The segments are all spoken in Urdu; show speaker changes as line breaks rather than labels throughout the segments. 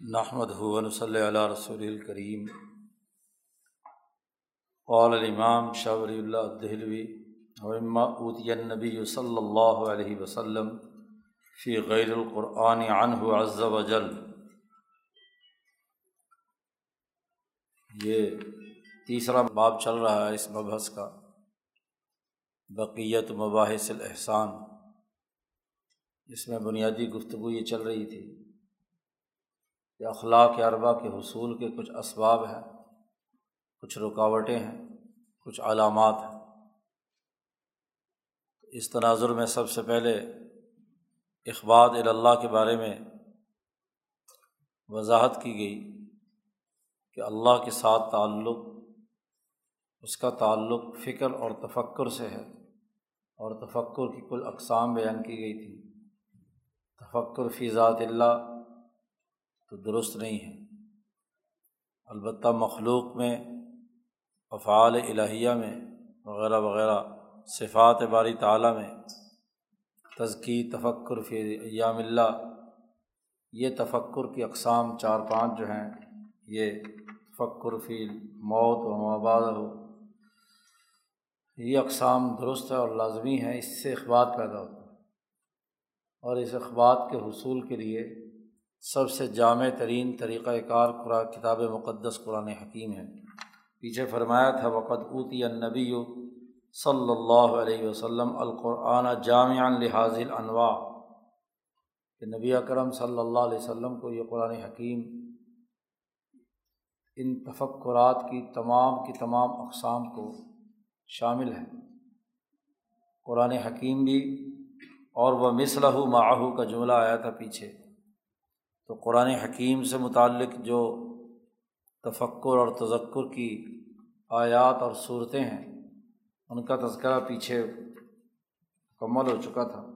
نحمد ہُون صلی اللہ رسول الکریم قال الامام شاور اللہ دہلوی وما اوتی النبی صلی اللہ علیہ وسلم فی غیر القرآن عنہ عز و جل یہ تیسرا باب چل رہا ہے اس مبحث کا، بقیت مباحث الاحسان. اس میں بنیادی گفتگو یہ چل رہی تھی۔ کہ اخلاق اربا کے حصول کے کچھ اسباب ہیں، کچھ رکاوٹیں ہیں، کچھ علامات ہیں۔ اس تناظر میں سب سے پہلے اخبات اللہ کے بارے میں وضاحت کی گئی کہ اللہ کے ساتھ تعلق، اس کا تعلق فکر اور تفکر سے ہے اور تفکر کی کل اقسام بیان کی گئی تھی تفکر فی ذات اللہ تو درست نہیں ہے۔ البتہ مخلوق میں، افعال الہیہ میں وغیرہ وغیرہ، صفات باری تعلیٰ میں تزکی تفکر فی ایام اللہ، یہ تفکر کی اقسام چار پانچ جو ہیں، یہ تفکر فی موت و مباد ہو یہ اقسام درست ہے اور لازمی ہیں، اس سے اخبات پیدا ہوتا ہے اور اس اخبات کے حصول کے لیے سب سے جامع ترین طریقۂ کار قرآن کتاب مقدس قرآن حکیم ہے۔ پیچھے فرمایا تھا وقت اوتی النبی صلی اللہ علیہ وسلم القرآن جامع لحاظ الانواع کہ نبی اکرم صلی اللہ علیہ وسلم کو یہ قرآن حکیم ان تفکرات کی تمام کی تمام اقسام کو شامل ہے۔ قرآن حکیم بھی اور وہ مصلح معاہو کا جملہ آیا تھا پیچھے۔ تو قرآن حکیم سے متعلق جو تفکر اور تذکر کی آیات اور صورتیں ہیں، ان کا تذکرہ پیچھے مکمل ہو چکا تھا۔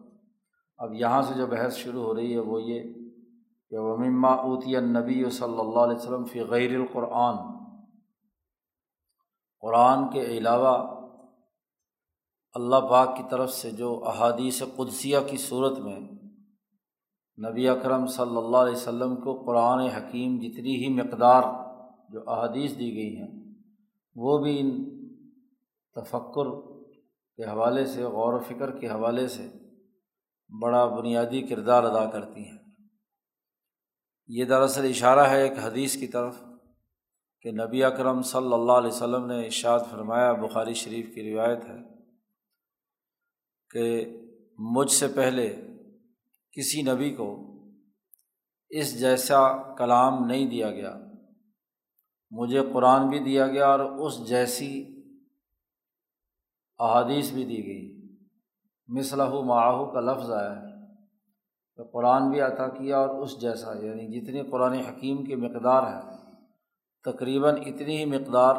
اب یہاں سے جو بحث شروع ہو رہی ہے، وہ یہ کہ ومما اوتی النبی صلی اللہ علیہ وسلم فی غیر القرآن۔ قرآن کے علاوہ اللہ پاک کی طرف سے جو احادیث قدسیہ کی صورت میں نبی اکرم صلی اللہ علیہ وسلم کو قرآن حکیم جتنی ہی مقدار جو احادیث دی گئی ہیں، وہ بھی ان تفکر کے حوالے سے، غور و فکر کے حوالے سے بڑا بنیادی کردار ادا کرتی ہیں۔ یہ دراصل اشارہ ہے ایک حدیث کی طرف کہ نبی اکرم صلی اللہ علیہ وسلم نے اشاد فرمایا، بخاری شریف کی روایت ہے کہ مجھ سے پہلے کسی نبی کو اس جیسا کلام نہیں دیا گیا۔ مجھے قرآن بھی دیا گیا اور اس جیسی احادیث بھی دی گئی۔ مصلح معاہو کا لفظ آیا ہے۔ کہ قرآن بھی عطا کیا اور اس جیسا یعنی جتنی قرآن حکیم کی مقدار ہے، تقریباً اتنی ہی مقدار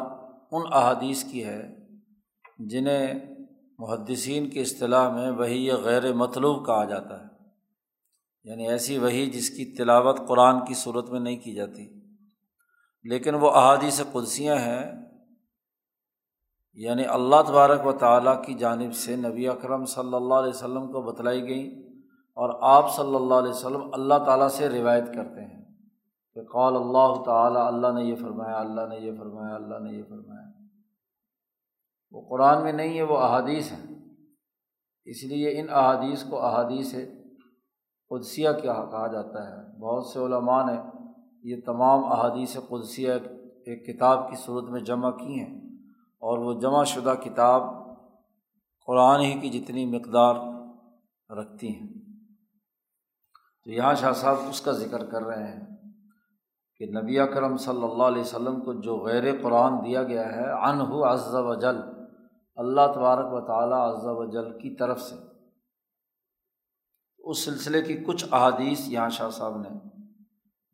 ان احادیث کی ہے جنہیں محدثین کی اصطلاح میں وہی غیر مطلوب کہا جاتا ہے۔ یعنی ایسی وہی جس کی تلاوت قرآن کی صورت میں نہیں کی جاتی۔ لیکن وہ احادیث قدسیاں ہیں۔ یعنی اللہ تبارک و تعالیٰ کی جانب سے نبی اکرم صلی اللہ علیہ وسلم کو بتلائی گئیں اور آپ صلی اللہ علیہ وسلم اللہ تعالیٰ سے روایت کرتے ہیں کہ قال اللہ تعالیٰ، اللہ نے یہ فرمایا، اللہ نے یہ فرمایا، اللہ نے یہ فرمایا۔ وہ قرآن میں نہیں ہے، وہ احادیث ہیں۔ اس لیے ان احادیث کو احادیث قدسیہ کیا کہا جاتا ہے۔ بہت سے علماء نے یہ تمام احادیث قدسیہ ایک کتاب کی صورت میں جمع کی ہیں اور وہ جمع شدہ کتاب قرآن ہی کی جتنی مقدار رکھتی ہیں۔ تو یہاں شاہ صاحب اس کا ذکر کر رہے ہیں کہ نبی اکرم صلی اللہ علیہ وسلم کو جو غیر قرآن دیا گیا ہے انہ عز و جل، اللہ تبارک و تعالیٰ عز و جل کی طرف سے۔ اس سلسلے کی کچھ احادیث یہاں شاہ صاحب نے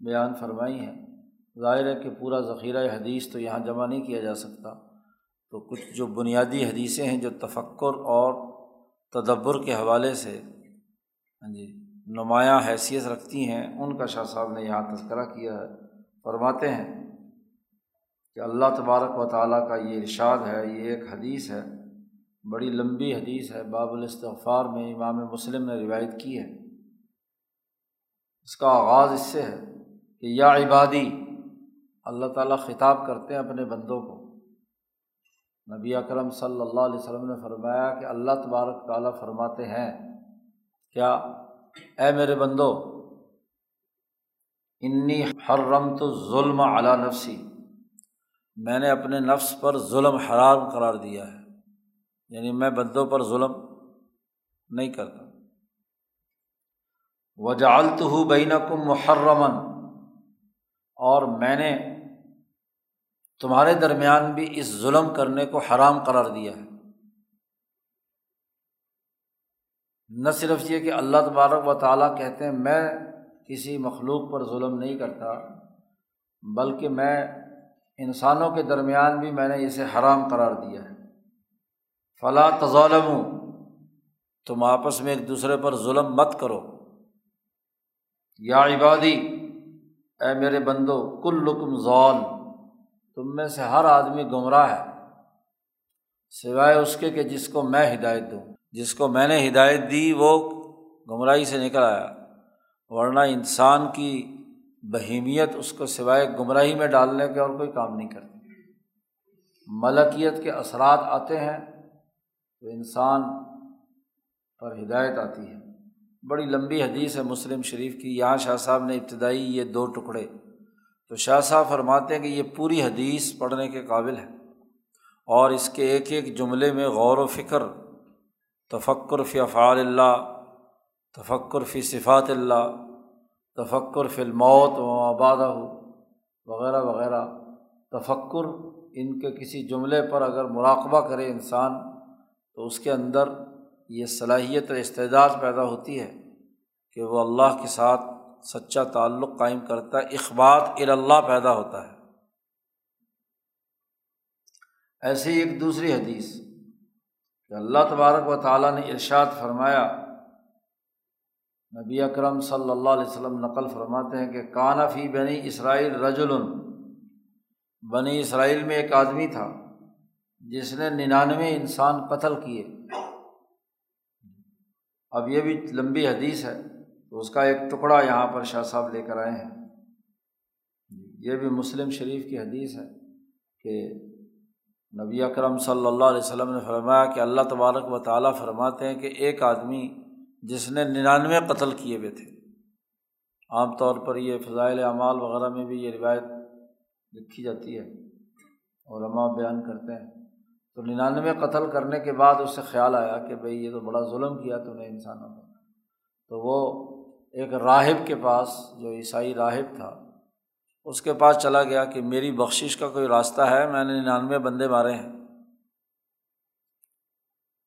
بیان فرمائی ہیں۔ ظاہر ہے کہ پورا ذخیرہ حدیث تو یہاں جمع نہیں کیا جا سکتا۔ تو کچھ جو بنیادی حدیثیں ہیں جو تفکر اور تدبر کے حوالے سے ہاں جی نمایاں حیثیت رکھتی ہیں، ان کا شاہ صاحب نے یہاں تذکرہ کیا ہے۔ فرماتے ہیں کہ اللہ تبارک و تعالیٰ کا یہ ارشاد ہے، یہ ایک حدیث ہے۔ بڑی لمبی حدیث ہے، باب الاستغفار میں امام مسلم نے روایت کی ہے۔ اس کا آغاز اس سے ہے کہ یا عبادی، اللہ تعالیٰ خطاب کرتے ہیں اپنے بندوں کو۔ نبی اکرم صلی اللہ علیہ وسلم نے فرمایا کہ اللہ تبارک تعالیٰ فرماتے ہیں، کیا؟ اے میرے بندو، انی حرم تو ظلم اعلیٰ نفسی، میں نے اپنے نفس پر ظلم حرام قرار دیا ہے۔ یعنی میں بندوں پر ظلم نہیں کرتا۔ وجالت ہوں بین کم محرمن اور میں نے تمہارے درمیان بھی اس ظلم کرنے کو حرام قرار دیا ہے۔ نہ صرف یہ کہ اللہ تبارک و تعالیٰ کہتے ہیں، میں کسی مخلوق پر ظلم نہیں کرتا، بلکہ میں انسانوں کے درمیان بھی میں نے اسے حرام قرار دیا ہے۔ فلاں تظالم تم آپس میں ایک دوسرے پر ظلم مت کرو۔ یا عبادی، اے میرے بندو کل لکم ضول تم میں سے ہر آدمی گمراہ ہے۔ سوائے اس کے کہ جس کو میں ہدایت دوں۔ جس کو میں نے ہدایت دی، وہ گمراہی سے نکل آیا۔ ورنہ انسان کی بہیمیت اس کو سوائے گمراہی میں ڈالنے کے اور کوئی کام نہیں کرتی۔ ملکیت کے اثرات آتے ہیں۔ تو انسان پر ہدایت آتی ہے۔ بڑی لمبی حدیث ہے مسلم شریف کی۔ یہاں شاہ صاحب نے ابتدائی یہ دو ٹکڑے۔ تو شاہ صاحب فرماتے ہیں کہ یہ پوری حدیث پڑھنے کے قابل ہے۔ اور اس کے ایک ایک جملے میں غور و فکر، تفکر فی افعال اللہ، تفکر فی صفات اللہ، تفکر فی الموت و آبادہ وغیرہ وغیرہ۔ تفکر ان کے کسی جملے پر اگر مراقبہ کرے انسان تو اس کے اندر یہ صلاحیت استعداد پیدا ہوتی ہے کہ وہ اللہ کے ساتھ سچا تعلق قائم کرتا ہے، اخبات اللہ پیدا ہوتا ہے۔ ایسی ایک دوسری حدیث کہ اللہ تبارک و تعالیٰ نے ارشاد فرمایا، نبی اکرم صلی اللہ علیہ وسلم نقل فرماتے ہیں کہ کانا فی بنی اسرائیل رجل بنی اسرائیل میں ایک آدمی تھا۔ جس نے ننانوے انسان قتل کیے۔ اب یہ بھی لمبی حدیث ہے، تو اس کا ایک ٹکڑا یہاں پر شاہ صاحب لے کر آئے ہیں۔ یہ بھی مسلم شریف کی حدیث ہے کہ نبی اکرم صلی اللہ علیہ وسلم نے فرمایا کہ اللہ تبارک و تعالیٰ فرماتے ہیں کہ ایک آدمی جس نے ننانوے قتل کیے ہوئے تھے۔ عام طور پر یہ فضائل اعمال وغیرہ میں بھی یہ روایت لکھی جاتی ہے، علماء بیان کرتے ہیں۔ تو ننانوے قتل کرنے کے بعد اس سے خیال آیا کہ بھائی یہ تو بڑا ظلم کیا تو نے انسانوں کو۔ تو وہ ایک راہب کے پاس جو عیسائی راہب تھا، اس کے پاس چلا گیا کہ میری بخشش کا کوئی راستہ ہے، میں نے ننانوے بندے مارے ہیں۔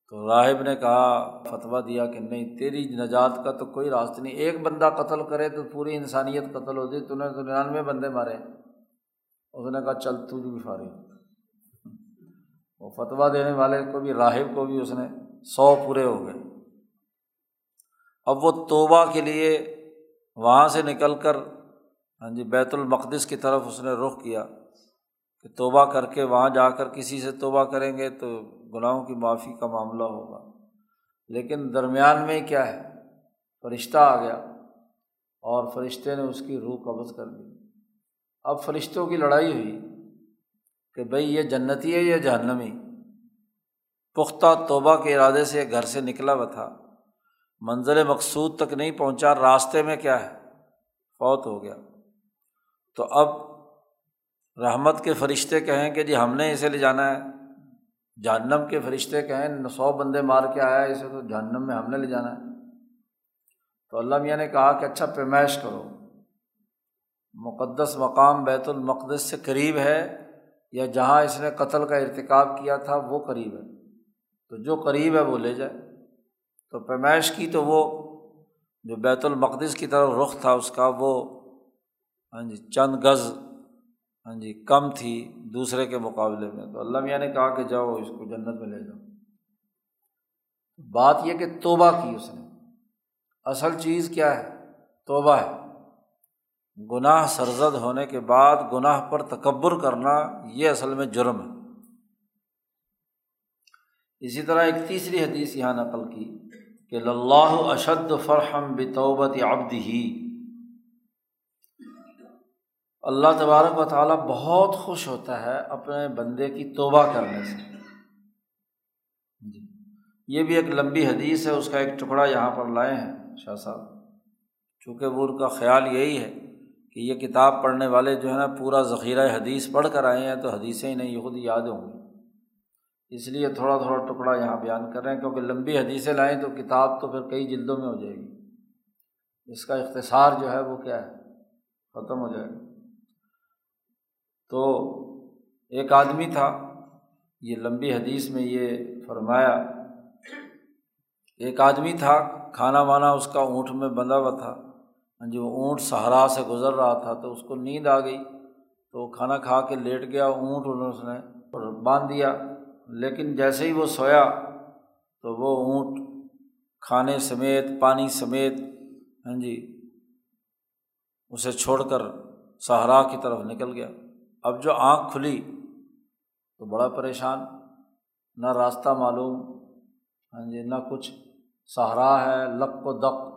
تو راہب نے کہا، فتویٰ دیا کہ نہیں، تیری نجات کا تو کوئی راستہ نہیں۔ ایک بندہ قتل کرے تو پوری انسانیت قتل ہوتی تو نے تو ننانوے بندے مارے۔ اس نے کہا، چل تو بھی فارغ۔ وہ فتویٰ دینے والے کو بھی، راہب کو بھی اس نے سو پورے ہو گئے۔ اب وہ توبہ کے لیے وہاں سے نکل کر ہاں جی بیت المقدس کی طرف اس نے رخ کیا کہ توبہ کر کے وہاں جا کر کسی سے توبہ کریں گے تو گناہوں کی معافی کا معاملہ ہوگا۔ لیکن درمیان میں کیا ہے؟ فرشتہ آ گیا اور فرشتے نے اس کی روح قبض کر دی۔ اب فرشتوں کی لڑائی ہوئی۔ کہ بھائی یہ جنتی ہے یا جہنمی۔ پختہ توبہ کے ارادے سے گھر سے نکلا ہوا تھا۔ منزل مقصود تک نہیں پہنچا، راستے میں کیا ہے؟ فوت ہو گیا۔ تو اب رحمت کے فرشتے کہیں کہ جی ہم نے اسے لے جانا ہے۔ جہنم کے فرشتے کہیں سو بندے مار کے آیا اسے تو جہنم میں ہم نے لے جانا ہے۔ تو اللہ میاں نے کہا کہ اچھا پیمائش کرو۔ مقدس مقام بیت المقدس سے قریب ہے۔ یا جہاں اس نے قتل کا ارتکاب کیا تھا وہ قریب ہے۔ تو جو قریب ہے وہ لے جائے۔ تو پیمائش کی تو وہ جو بیت المقدس کی طرف رخ تھا اس کا وہ ہاں جی چند گز ہاں جی کم تھی دوسرے کے مقابلے میں۔ تو اللہ میاں نے کہا کہ جاؤ، اس کو جنت میں لے جاؤ۔ بات یہ کہ توبہ کی اس نے۔ اصل چیز کیا ہے؟ توبہ ہے۔ گناہ سرزد ہونے کے بعد گناہ پر تکبر کرنا یہ اصل میں جرم ہے۔ اسی طرح ایک تیسری حدیث یہاں نقل کی کہ اللہ اشد فرحم بتوبت عبد ہی اللہ تبارک و تعالیٰ بہت خوش ہوتا ہے اپنے بندے کی توبہ کرنے سے۔ جی یہ بھی ایک لمبی حدیث ہے، اس کا ایک ٹکڑا یہاں پر لائے ہیں شاہ صاحب، چونکہ وہ ان کا خیال یہی ہے۔ کہ یہ کتاب پڑھنے والے جو ہے نا پورا ذخیرہ حدیث پڑھ کر آئے ہیں تو حدیثیں ہی نہیں خود یاد ہوں گی۔ اس لیے تھوڑا تھوڑا ٹکڑا یہاں بیان کر رہے ہیں، کیونکہ لمبی حدیثیں لائیں تو کتاب تو پھر کئی جلدوں میں ہو جائے گی۔ اس کا اختصار جو ہے وہ کیا ہے؟ ختم ہو جائے گا۔ تو ایک آدمی تھا، یہ لمبی حدیث میں یہ فرمایا، ایک آدمی تھا، کھانا وانا اس کا اونٹ میں بندھا ہوا تھا۔ ہاں جی وہ اونٹ سہارا سے گزر رہا تھا تو اس کو نیند آ گئی۔ تو کھانا کھا کے لیٹ گیا، اونٹ اس نے باندھ دیا۔ لیکن جیسے ہی وہ سویا تو وہ اونٹ کھانے سمیت، پانی سمیت ہاں جی اسے چھوڑ کر سہارا کی طرف نکل گیا۔ اب جو آنکھ کھلی تو بڑا پریشان۔ نہ راستہ معلوم ہاں جی نہ کچھ۔ سہارا ہے، لک و دق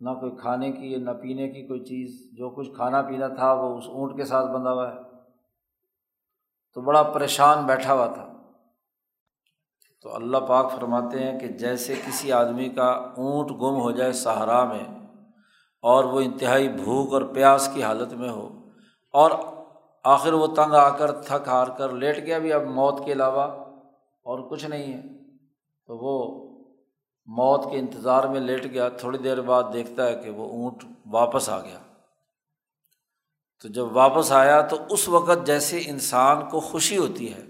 نہ کوئی کھانے کی نہ پینے کی کوئی چیز، جو کچھ کھانا پینا تھا وہ اس اونٹ کے ساتھ بندھا ہوا ہے۔ تو بڑا پریشان بیٹھا ہوا تھا۔ تو اللہ پاک فرماتے ہیں کہ جیسے کسی آدمی کا اونٹ گم ہو جائے سہارا میں اور وہ انتہائی بھوک اور پیاس کی حالت میں ہو اور آخر وہ تنگ آ کر، تھک ہار کر لیٹ گیا بھی، اب موت کے علاوہ اور کچھ نہیں ہے، تو وہ موت کے انتظار میں لیٹ گیا، تھوڑی دیر بعد دیکھتا ہے کہ وہ اونٹ واپس آ گیا۔ تو جب واپس آیا تو اس وقت جیسے انسان کو خوشی ہوتی ہے۔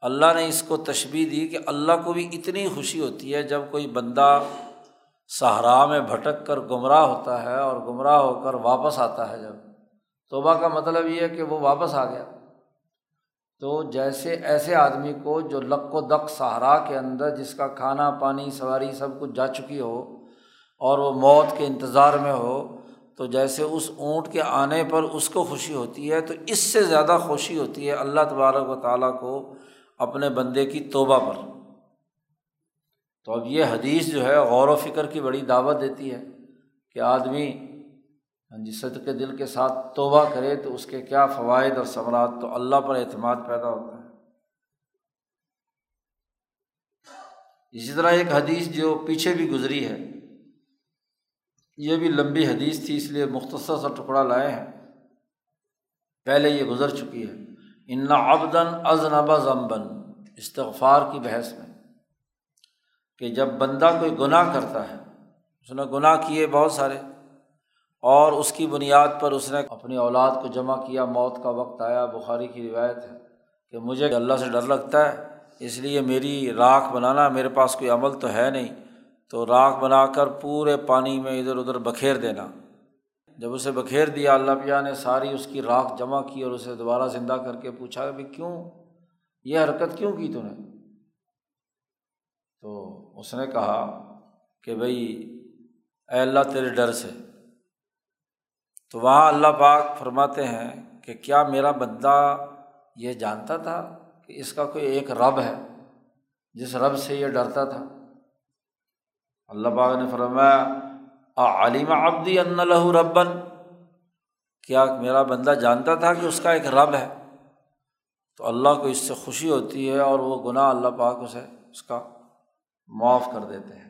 اللہ نے اس کو تشبیح دی کہ اللہ کو بھی اتنی خوشی ہوتی ہے جب کوئی بندہ صحرا میں بھٹک کر گمراہ ہوتا ہے اور گمراہ ہو کر واپس آتا ہے جب۔ توبہ کا مطلب یہ ہے کہ وہ واپس آ گیا۔ تو جیسے ایسے آدمی کو جو لک و دق سہارا کے اندر جس کا کھانا پانی سواری سب کچھ جا چکی ہو اور وہ موت کے انتظار میں ہو، تو جیسے اس اونٹ کے آنے پر اس کو خوشی ہوتی ہے، تو اس سے زیادہ خوشی ہوتی ہے اللہ تبارک و تعالیٰ کو اپنے بندے کی توبہ پر۔ تو اب یہ حدیث جو ہے غور و فکر کی بڑی دعوت دیتی ہے کہ آدمی ہاں جی صد کے دل کے ساتھ توبہ کرے تو اس کے کیا فوائد اور ثمرات؟ تو اللہ پر اعتماد پیدا ہوتا ہے۔ اسی طرح ایک حدیث جو پیچھے بھی گزری ہے، یہ بھی لمبی حدیث تھی، اس لیے مختصر سا ٹکڑا لائے ہیں۔ پہلے یہ گزر چکی ہے۔ ان ابدن ازنبا ضمبن استغفار کی بحث میں، کہ جب بندہ کوئی گناہ کرتا ہے، اس نے گناہ کیے بہت سارے اور اس کی بنیاد پر اس نے اپنی اولاد کو جمع کیا۔ موت کا وقت آیا۔ بخاری کی روایت ہے کہ مجھے اللہ سے ڈر لگتا ہے، اس لیے میری راکھ بنانا، میرے پاس کوئی عمل تو ہے نہیں۔ تو راکھ بنا کر پورے پانی میں ادھر ادھر بکھیر دینا۔ جب اسے بکھیر دیا، اللہ پیا نے ساری اس کی راکھ جمع کی اور اسے دوبارہ زندہ کر کے پوچھا کہ کیوں؟ یہ حرکت کیوں کی تو نے؟ تو اس نے کہا کہ بھائی اے اللہ تیرے ڈر سے۔ تو وہاں اللہ پاک فرماتے ہیں کہ کیا میرا بندہ یہ جانتا تھا کہ اس کا کوئی ایک رب ہے جس رب سے یہ ڈرتا تھا؟ اللہ پاک نے فرمایا علیم ابدی ان لہو ربن کیا میرا بندہ جانتا تھا کہ اس کا ایک رب ہے؟ تو اللہ کو اس سے خوشی ہوتی ہے اور وہ گناہ اللہ پاک اسے اس کا معاف کر دیتے ہیں۔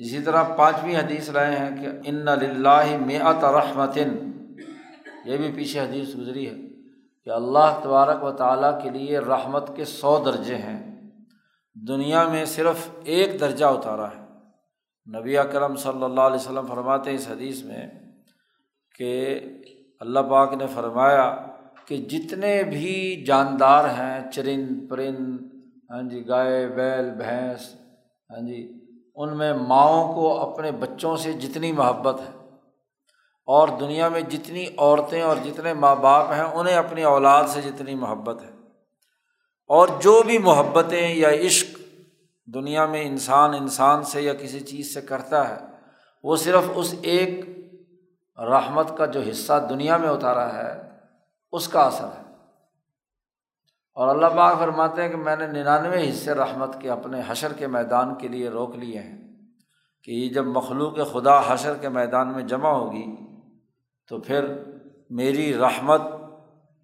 اسی طرح پانچویں حدیث رہے ہیں کہ ان لاہ میت رحمتن یہ بھی پیچھے حدیث گزری ہے کہ اللہ تبارک و تعالیٰ کے لیے رحمت کے سو درجے ہیں۔ دنیا میں صرف ایک درجہ اتارا ہے۔ نبی اکرم صلی اللہ علیہ وسلم فرماتے ہیں اس حدیث میں کہ اللہ پاک نے فرمایا کہ جتنے بھی جاندار ہیں، چرند، پرند ہاں جی گائے، بیل، بھینس ہاں جی ان میں ماؤں کو اپنے بچوں سے جتنی محبت ہے اور دنیا میں جتنی عورتیں اور جتنے ماں باپ ہیں، انہیں اپنی اولاد سے جتنی محبت ہے۔ اور جو بھی محبتیں یا عشق دنیا میں انسان انسان سے یا کسی چیز سے کرتا ہے، وہ صرف اس ایک رحمت کا جو حصہ دنیا میں اتارا ہے، اس کا اثر ہے۔ اور اللہ پاک فرماتے ہیں کہ میں نے ننانوے حصے رحمت کے اپنے حشر کے میدان کے لیے روک لیے ہیں کہ یہ جب مخلوق خدا حشر کے میدان میں جمع ہوگی تو پھر میری رحمت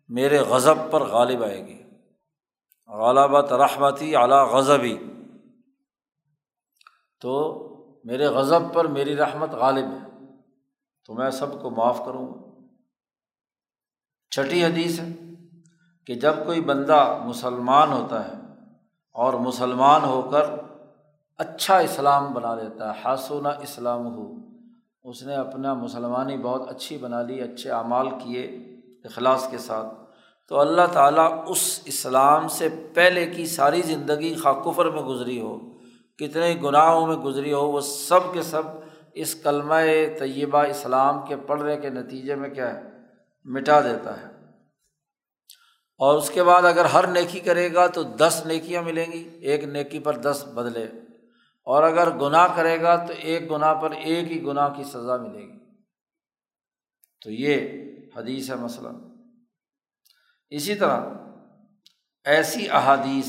میرے غضب پر غالب آئے گی۔ غالبت رحمتی اعلیٰ غضبی۔ تو میرے غضب پر میری رحمت غالب ہے۔ تو میں سب کو معاف کروں گا۔ چھٹی حدیث ہے۔ کہ جب کوئی بندہ مسلمان ہوتا ہے اور مسلمان ہو کر اچھا اسلام بنا لیتا ہے حاصونہ اسلام ہو اس نے اپنا مسلمانی بہت اچھی بنا لی، اچھے اعمال کیے اخلاص کے ساتھ۔ تو اللہ تعالیٰ اس اسلام سے پہلے کی ساری زندگی کفر میں گزری ہو، کتنے گناہوں میں گزری ہو، وہ سب کے سب اس کلمہ طیبہ اسلام کے پڑھنے کے نتیجے میں کیا ہے؟ مٹا دیتا ہے۔ اور اس کے بعد اگر ہر نیکی کرے گا تو دس نیکیاں ملیں گی، ایک نیکی پر دس بدلے۔ اور اگر گناہ کرے گا تو ایک گناہ پر ایک ہی گناہ کی سزا ملے گی۔ تو یہ حدیث ہے مسئلہ۔ اسی طرح ایسی احادیث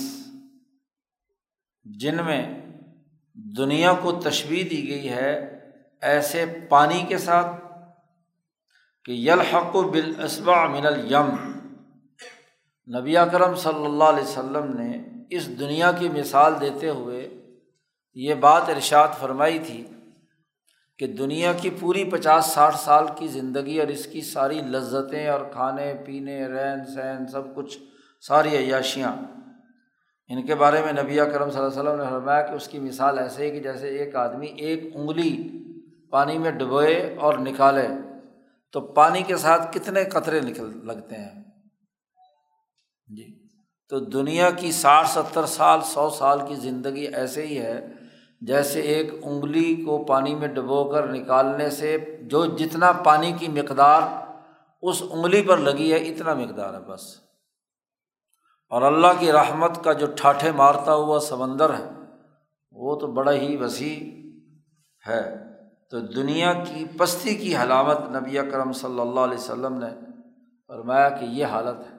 جن میں دنیا کو تشویح دی گئی ہے، ایسے پانی کے ساتھ کہ یلحق و من الیم۔ نبی اکرم صلی اللہ علیہ وسلم نے اس دنیا کی مثال دیتے ہوئے یہ بات ارشاد فرمائی تھی کہ دنیا کی پوری پچاس ساٹھ سال کی زندگی اور اس کی ساری لذتیں اور کھانے پینے، رہن سہن، سب کچھ، ساری عیاشیاں۔ ان کے بارے میں نبی کرم صلی اللہ علیہ وسلم نے فرمایا کہ اس کی مثال ایسے ہی کہ جیسے ایک آدمی ایک انگلی پانی میں ڈبوئے اور نکالے تو پانی کے ساتھ کتنے قطرے نکل لگتے ہیں؟ جی۔ تو دنیا کی ساٹھ ستر سال، سو سال کی زندگی ایسے ہی ہے جیسے ایک انگلی کو پانی میں ڈبو کر نکالنے سے جو جتنا پانی کی مقدار اس انگلی پر لگی ہے، اتنا مقدار ہے بس۔ اور اللہ کی رحمت کا جو ٹھاٹھے مارتا ہوا سمندر ہے، وہ تو بڑا ہی وسیع ہے۔ تو دنیا کی پستی کی علامت نبی کرم صلی اللہ علیہ وسلم نے فرمایا کہ یہ حالت ہے۔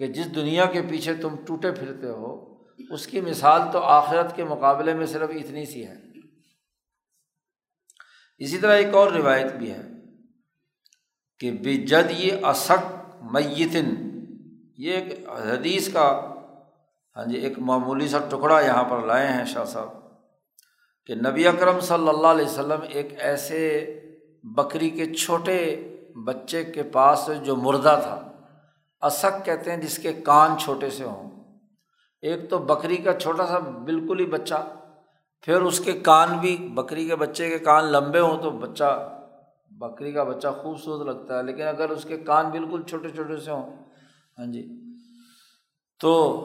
کہ جس دنیا کے پیچھے تم ٹوٹے پھرتے ہو، اس کی مثال تو آخرت کے مقابلے میں صرف اتنی سی ہے۔ اسی طرح ایک اور روایت بھی ہے کہ بے جد یہ اسک میتن، یہ ایک حدیث کا ہاں جی ایک معمولی سا ٹکڑا یہاں پر لائے ہیں شاہ صاحب، کہ نبی اکرم صلی اللہ علیہ وسلم ایک ایسے بکری کے چھوٹے بچے کے پاس جو مردہ تھا۔ اسک کہتے ہیں جس کے کان چھوٹے سے ہوں۔ ایک تو بکری کا چھوٹا سا بالکل ہی بچہ، پھر اس کے کان بھی، بکری کے بچے کے کان لمبے ہوں تو بچہ، بکری کا بچہ خوبصورت لگتا ہے، لیکن اگر اس کے کان بالکل چھوٹے چھوٹے سے ہوں۔ ہاں جی۔ تو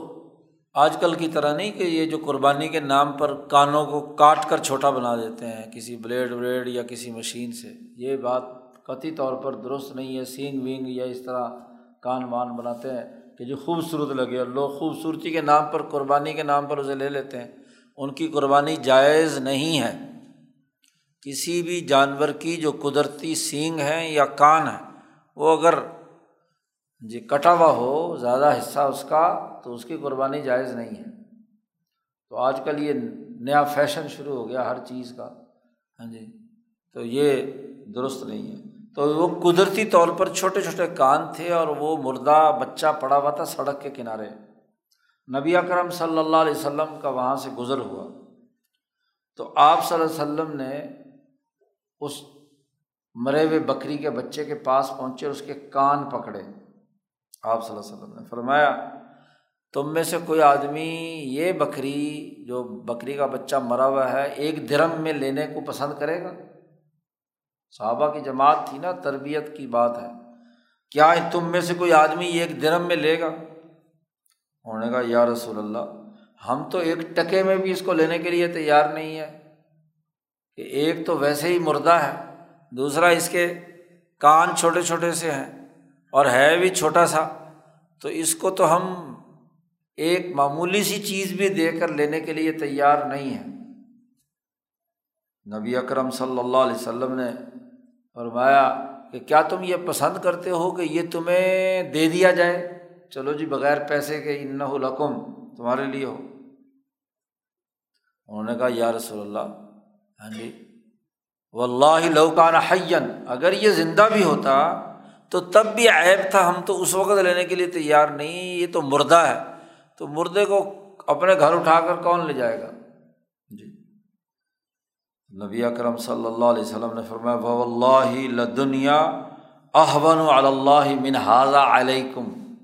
آج کل کی طرح نہیں کہ یہ جو قربانی کے نام پر کانوں کو کاٹ کر چھوٹا بنا دیتے ہیں، کسی بلیڈ ولیڈ یا کسی مشین سے، یہ بات قطعی طور پر درست نہیں ہے، سینگ وینگ یا اس طرح کان وان بناتے ہیں کہ جو خوبصورت لگے اور لوگ خوبصورتی کے نام پر، قربانی کے نام پر اسے لے لیتے ہیں۔ ان کی قربانی جائز نہیں ہے۔ کسی بھی جانور کی جو قدرتی سینگ ہیں یا کان ہے وہ اگر جی کٹا ہوا ہو، زیادہ حصہ اس کا، تو اس کی قربانی جائز نہیں ہے۔ تو آج کل یہ نیا فیشن شروع ہو گیا ہر چیز کا۔ ہاں جی تو یہ درست نہیں ہے۔ تو وہ قدرتی طور پر چھوٹے چھوٹے کان تھے اور وہ مردہ بچہ پڑا ہوا تھا سڑک کے کنارے۔ نبی اکرم صلی اللہ علیہ وسلم کا وہاں سے گزر ہوا۔ تو آپ صلی اللہ علیہ وسلم نے اس مرے ہوئے بکری کے بچے کے پاس پہنچے اس کے کان پکڑے۔ آپ صلی اللہ علیہ وسلم نے فرمایا، تم میں سے کوئی آدمی یہ بکری جو بکری کا بچہ مرا ہوا ہے، ایک درم میں لینے کو پسند کرے گا؟ صحابہ کی جماعت تھی نا، تربیت کی بات ہے۔ کیا تم میں سے کوئی آدمی ایک درم میں لے گا؟ ہونے کا یا رسول اللہ، ہم تو ایک ٹکے میں بھی اس کو لینے کے لیے تیار نہیں ہے کہ ایک تو ویسے ہی مردہ ہے، دوسرا اس کے کان چھوٹے چھوٹے سے ہیں اور ہے بھی چھوٹا سا۔ تو اس کو تو ہم ایک معمولی سی چیز بھی دے کر لینے کے لیے تیار نہیں ہیں۔ نبی اکرم صلی اللہ علیہ وسلم نے فرمایا کہ کیا تم یہ پسند کرتے ہو کہ یہ تمہیں دے دیا جائے؟ چلو جی بغیر پیسے کے ان الحکم تمہارے لیے ہو۔ انہوں نے کہا، یا رسول اللہ ہاں جی و اللہ لوکان حین اگر یہ زندہ بھی ہوتا تو تب بھی عیب تھا، ہم تو اس وقت لینے کے لیے تیار نہیں، یہ تو مردہ ہے۔ تو مردے کو اپنے گھر اٹھا کر کون لے جائے گا؟ نبی اکرم صلی اللہ علیہ وسلم نے فرمایا و اللہ لدنیا احبن اللہ منہاظا علیکم.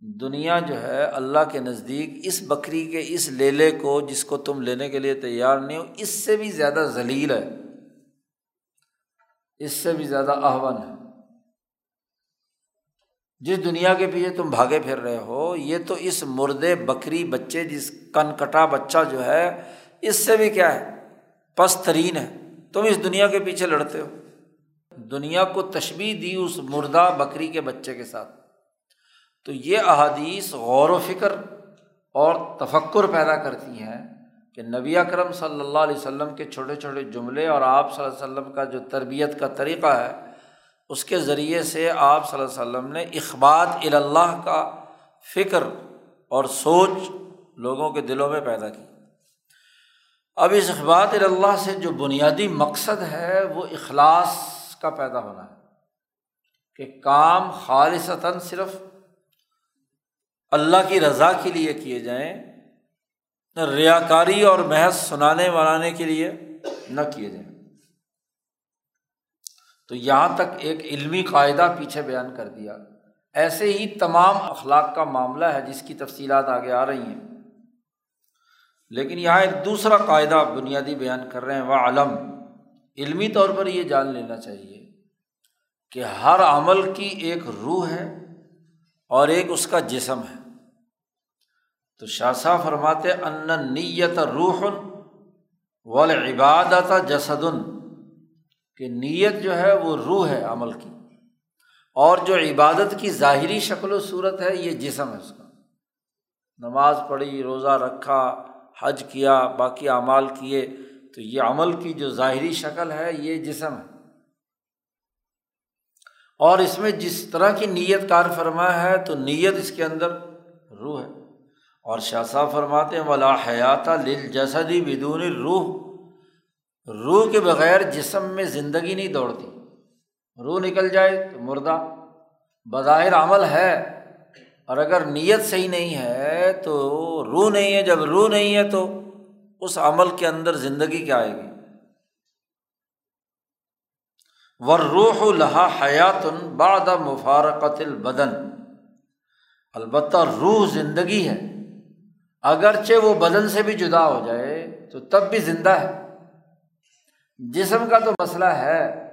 دنیا جو ہے، اللہ کے نزدیک اس بکری کے، اس لیلے کو، جس کو تم لینے کے لیے تیار نہیں ہو، اس سے بھی زیادہ ذلیل ہے۔ اس سے بھی زیادہ احون ہے۔ جس دنیا کے پیچھے تم بھاگے پھر رہے ہو، یہ تو اس مردے بکری بچے، جس کن کٹا بچہ جو ہے، اس سے بھی کیا ہے؟ پس ترین ہے۔ تم اس دنیا کے پیچھے لڑتے ہو۔ دنیا کو تشبیح دی اس مردہ بکری کے بچے کے ساتھ۔ تو یہ احادیث غور و فکر اور تفکر پیدا کرتی ہیں کہ نبی اکرم صلی اللہ علیہ وسلم کے چھوٹے چھوٹے جملے اور آپ صلی اللہ علیہ وسلم کا جو تربیت کا طریقہ ہے، اس کے ذریعے سے آپ صلی اللہ علیہ وسلم نے اخبات اللہ کا فکر اور سوچ لوگوں کے دلوں میں پیدا کی۔ اب اس اخبات اللہ سے جو بنیادی مقصد ہے وہ اخلاص کا پیدا ہونا ہے کہ کام خالصتاً صرف اللہ کی رضا کے لیے کیے جائیں، نہ ریا کاری اور محض سنانے منانے کے لیے نہ کیے جائیں۔ تو یہاں تک ایک علمی قاعدہ پیچھے بیان کر دیا۔ ایسے ہی تمام اخلاق کا معاملہ ہے جس کی تفصیلات آگے آ رہی ہیں۔ لیکن یہاں ایک دوسرا قاعدہ بنیادی بیان کر رہے ہیں وہ علم علمی طور پر یہ جان لینا چاہیے کہ ہر عمل کی ایک روح ہے اور ایک اس کا جسم ہے۔ تو شاہ فرماتے ان نیت روح ول عبادت جسد۔ کہ نیت جو ہے وہ روح ہے عمل کی۔ اور جو عبادت کی ظاہری شکل و صورت ہے، یہ جسم ہے اس کا۔ نماز پڑھی، روزہ رکھا حج کیا، باقی اعمال کیے، تو یہ عمل کی جو ظاہری شکل ہے، یہ جسم ہے۔ اور اس میں جس طرح کی نیت کار فرما ہے، تو نیت اس کے اندر روح ہے۔ اور شاہ صاحب فرماتے ہیں، ولا حیات لل جسدی بدون روح روح کے بغیر جسم میں زندگی نہیں دوڑتی۔ روح نکل جائے تو مردہ۔ بظاہر عمل ہے۔ اور اگر نیت صحیح نہیں ہے تو روح نہیں ہے، جب روح نہیں ہے تو اس عمل کے اندر زندگی کیا آئے گی؟ ور روح لہا حیات بعد مفارقت البدن۔ البتہ روح زندگی ہے۔ اگرچہ وہ بدن سے بھی جدا ہو جائے تو تب بھی زندہ ہے۔ جسم کا تو مسئلہ ہے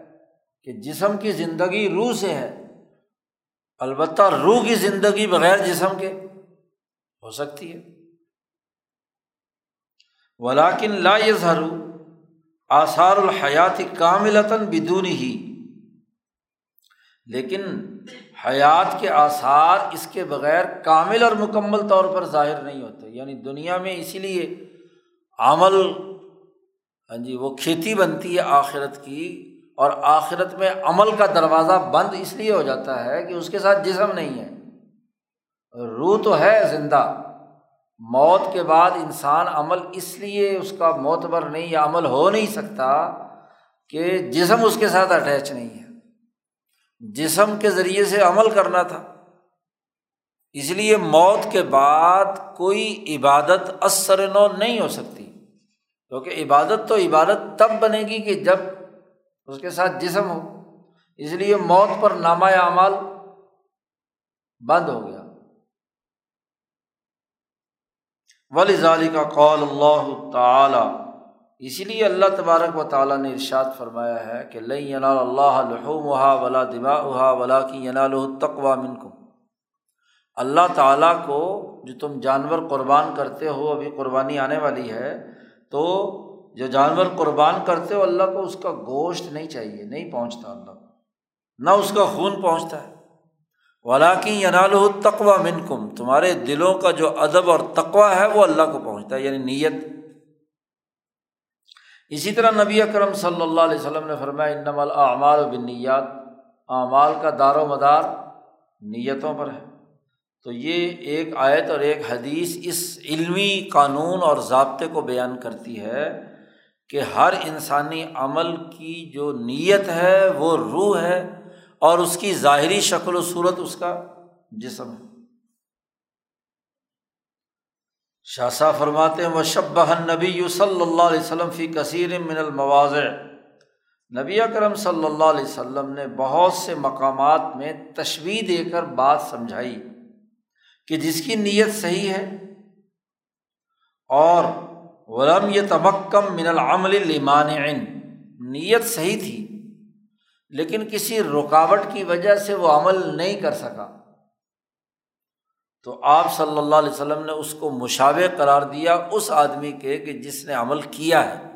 کہ جسم کی زندگی روح سے ہے۔ البتہ روح کی زندگی بغیر جسم کے ہو سکتی ہے۔ ولاکن لا یظہر آثار الحیات کاملتاً بدون ہی لیکن حیات کے آثار اس کے بغیر کامل اور مکمل طور پر ظاہر نہیں ہوتے۔ یعنی دنیا میں اسی لیے عمل ہاں جی وہ کھیتی بنتی ہے آخرت کی۔ اور آخرت میں عمل کا دروازہ بند اس لیے ہو جاتا ہے کہ اس کے ساتھ جسم نہیں ہے۔ روح تو ہے زندہ۔ موت کے بعد انسان عمل اس لیے اس کا معتبر نہیں یا عمل ہو نہیں سکتا کہ جسم اس کے ساتھ اٹیچ نہیں ہے۔ جسم کے ذریعے سے عمل کرنا تھا۔ اس لیے موت کے بعد کوئی عبادت اثر نو نہیں ہو سکتی۔ کیونکہ عبادت تو عبادت تب بنے گی کہ جب اس کے ساتھ جسم ہو۔ اس لیے موت پر نامہ اعمال بند ہو گیا۔ ولی ظالی کا قول اللہ تعالی اسی لیے اللہ تبارک و تعالیٰ نے ارشاد فرمایا ہے کہ لئی ینال اللہ لحوم ولا دما ولا کی ینال تقوا من کو اللہ تعالیٰ کو جو تم جانور قربان کرتے ہو، ابھی قربانی آنے والی ہے، تو جو جانور قربان کرتے ہو، اللہ کو اس کا گوشت نہیں چاہیے، نہیں پہنچتا اللہ کو۔ نہ اس کا خون پہنچتا ہے۔ ولا کی ینال تقوا من کم تمہارے دلوں کا جو ادب اور تقوا ہے، وہ اللہ کو پہنچتا ہے یعنی نیت۔ اسی طرح نبی اکرم صلی اللہ علیہ وسلم نے فرمایا انم الاعمال و بنیات اعمال کا دار و مدار نیتوں پر ہے۔ تو یہ ایک آیت اور ایک حدیث اس علمی قانون اور ضابطے کو بیان کرتی ہے۔ کہ ہر انسانی عمل کی جو نیت ہے وہ روح ہے اور اس کی ظاہری شکل و صورت اس کا جسم ہے۔ شاہ صاحب فرماتے ہیں وہ شب نبی یو صلی اللہ علیہ وسلم فی کثیر من المواز نبی اکرم صلی اللہ علیہ وسلم نے بہت سے مقامات میں تشویح دے کر بات سمجھائی کہ جس کی نیت صحیح ہے اور غلم یہ تمکم من العمل لمان نیت صحیح تھی، لیکن کسی رکاوٹ کی وجہ سے وہ عمل نہیں کر سکا۔ تو آپ صلی اللہ علیہ وسلم نے اس کو مشاوے قرار دیا اس آدمی کے کہ جس نے عمل کیا ہے۔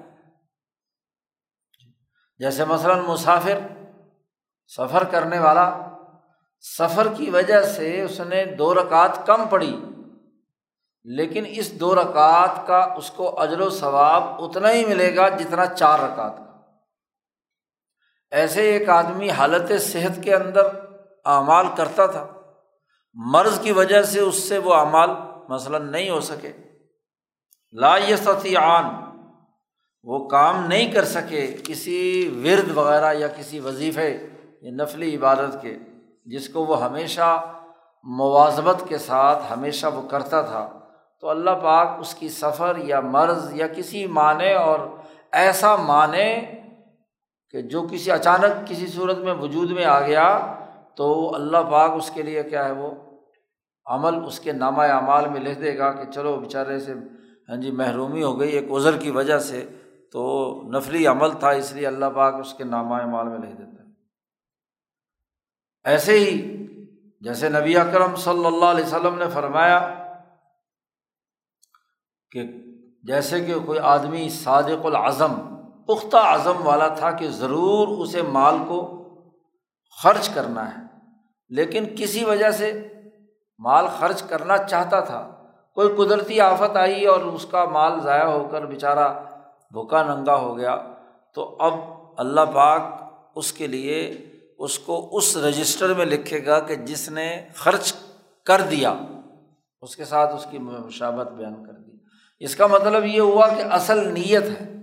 جیسے مثلاً مسافر سفر کرنے والا، سفر کی وجہ سے اس نے دو رکعت کم پڑی لیکن اس دو رکعت کا اس کو اجر و ثواب اتنا ہی ملے گا جتنا چار رکعت کا۔ ایسے ایک آدمی حالت صحت کے اندر اعمال کرتا تھا۔ مرض کی وجہ سے اس سے وہ اعمال مثلاً نہیں ہو سکے۔ لا یستطیعان، وہ کام نہیں کر سکے کسی ورد وغیرہ یا کسی وظیفے یا نفلی عبادت کے، جس کو وہ ہمیشہ مواظبت کے ساتھ ہمیشہ وہ کرتا تھا۔ تو اللہ پاک اس کی سفر یا مرض یا کسی معنی اور ایسا معنی کہ جو کسی اچانک کسی صورت میں وجود میں آ گیا تو اللہ پاک اس کے لیے کیا ہے وہ عمل اس کے نامہ اعمال میں لکھ دے گا کہ چلو بیچارے سے ہاں جی محرومی ہو گئی، ایک عذر کی وجہ سے تو نفلی عمل تھا، اس لیے اللہ پاک اس کے نامہ اعمال میں لکھ دیتا ہے۔ ایسے ہی جیسے نبی اکرم صلی اللہ علیہ وسلم نے فرمایا کہ جیسے کہ کوئی آدمی صادق العظم، پختہ عزم والا تھا کہ ضرور اسے مال کو خرچ کرنا ہے، لیکن کسی وجہ سے مال خرچ کرنا چاہتا تھا۔ کوئی قدرتی آفت آئی اور اس کا مال ضائع ہو کر بیچارہ بھوکا ننگا ہو گیا، تو اب اللہ پاک اس کے لیے اس کو اس رجسٹر میں لکھے گا کہ جس نے خرچ کر دیا۔ اس کے ساتھ اس کی مشابت بیان کر دی اس کا مطلب یہ ہوا کہ اصل نیت ہے۔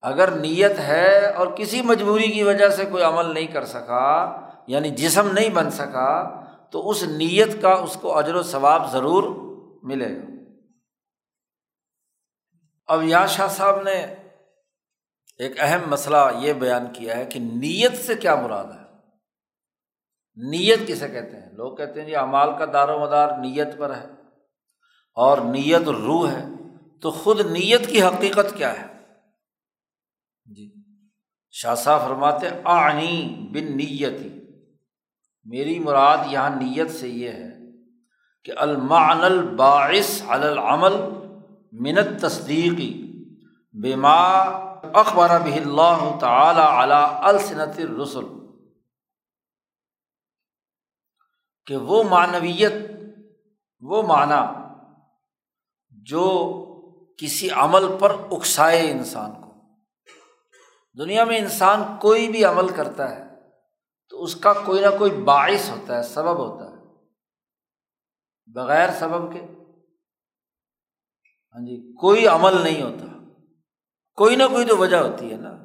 اگر نیت ہے اور کسی مجبوری کی وجہ سے کوئی عمل نہیں کر سکا یعنی جسم نہیں بن سکا، تو اس نیت کا، اس کو اجر و ثواب ضرور ملے گا۔ اب یا شاہ صاحب نے ایک اہم مسئلہ یہ بیان کیا ہے کہ نیت سے کیا مراد ہے۔ نیت کسے کہتے ہیں؟ لوگ کہتے ہیں جی امال کا دار و مدار نیت پر ہے۔ اور نیت روح ہے، تو خود نیت کی حقیقت کیا ہے؟ جی۔ شاہ صاحب فرماتے آنی بن نیتی میری مراد یہاں نیت سے یہ ہے کہ المعن الباعث العمل منت تصدیقی بیما اخبار بہ اللہ تعالی علی السنت الرسل۔ کہ وہ معنویت، وہ معنی جو کسی عمل پر اکسائے انسان کو۔ دنیا میں انسان کوئی بھی عمل کرتا ہے تو اس کا کوئی نہ کوئی باعث ہوتا ہے، سبب ہوتا ہے۔ بغیر سبب کے۔ ہاں جی کوئی عمل نہیں ہوتا۔ کوئی نہ کوئی تو وجہ ہوتی ہے نا۔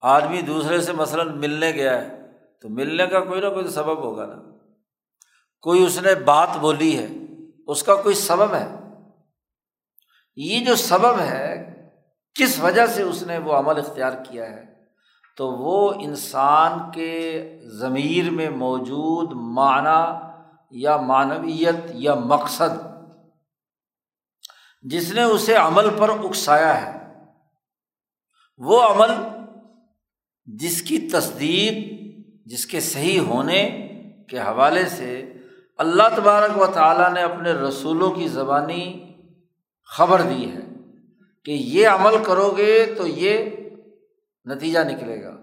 آدمی دوسرے سے مثلاً ملنے گیا ہے تو ملنے کا کوئی نہ کوئی تو سبب ہوگا نا۔ کوئی اس نے بات بولی ہے، اس کا کوئی سبب ہے۔ یہ جو سبب ہے، کس وجہ سے اس نے وہ عمل اختیار کیا ہے، تو وہ انسان کے ضمیر میں موجود معنی یا معنویت یا مقصد، جس نے اسے عمل پر اکسایا ہے۔ وہ عمل جس کی تصدیق، جس کے صحیح ہونے کے حوالے سے اللہ تبارک و تعالیٰ نے اپنے رسولوں کی زبانی خبر دی ہے کہ یہ عمل کرو گے تو یہ نتیجہ نکلے گا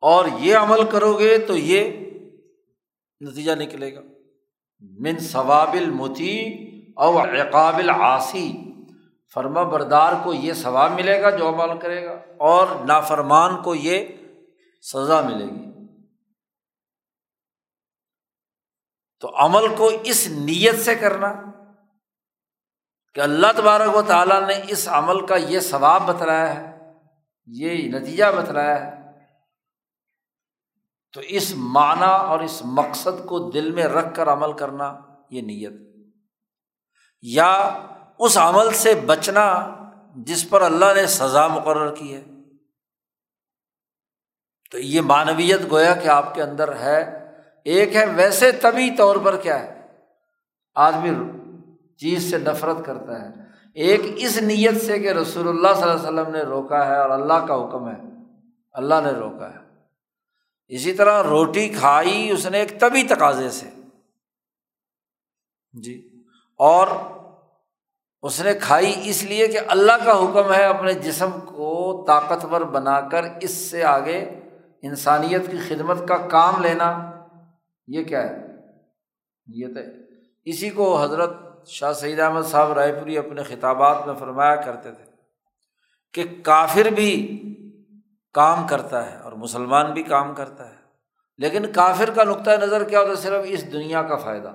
اور یہ عمل کرو گے تو یہ نتیجہ نکلے گا۔ من ثواب المتی اور عقابل عاصی فرما بردار کو یہ ثواب ملے گا جو عمل کرے گا اور نافرمان کو یہ سزا ملے گی۔ تو عمل کو اس نیت سے کرنا کہ اللہ تبارک و تعالیٰ نے اس عمل کا یہ ثواب بتلایا ہے، یہ نتیجہ بتلایا ہے۔ تو اس معنی اور اس مقصد کو دل میں رکھ کر عمل کرنا یہ نیت۔ یا اس عمل سے بچنا جس پر اللہ نے سزا مقرر کی ہے۔ تو یہ معنویت گویا کہ آپ کے اندر ہے۔ ایک ہے ویسے طبی طور پر کیا ہے؟ آدمی چیز سے نفرت کرتا ہے۔ ایک اس نیت سے کہ رسول اللہ صلی اللہ علیہ وسلم نے روکا ہے اور اللہ کا حکم ہے۔ اللہ نے روکا ہے۔ اسی طرح روٹی کھائی اس نے ایک طبی تقاضے سے۔ جی۔ اور اس نے کھائی اس لیے کہ اللہ کا حکم ہے اپنے جسم کو طاقتور بنا کر اس سے آگے انسانیت کی خدمت کا کام لینا۔ یہ کیا ہے؟ یہ تو اسی کو حضرت شاہ سعید احمد صاحب رائے پوری اپنے خطابات میں فرمایا کرتے تھے کہ کافر بھی کام کرتا ہے اور مسلمان بھی کام کرتا ہے۔ لیکن کافر کا نقطۂ نظر کیا ہوتا ہے؟ صرف اس دنیا کا فائدہ۔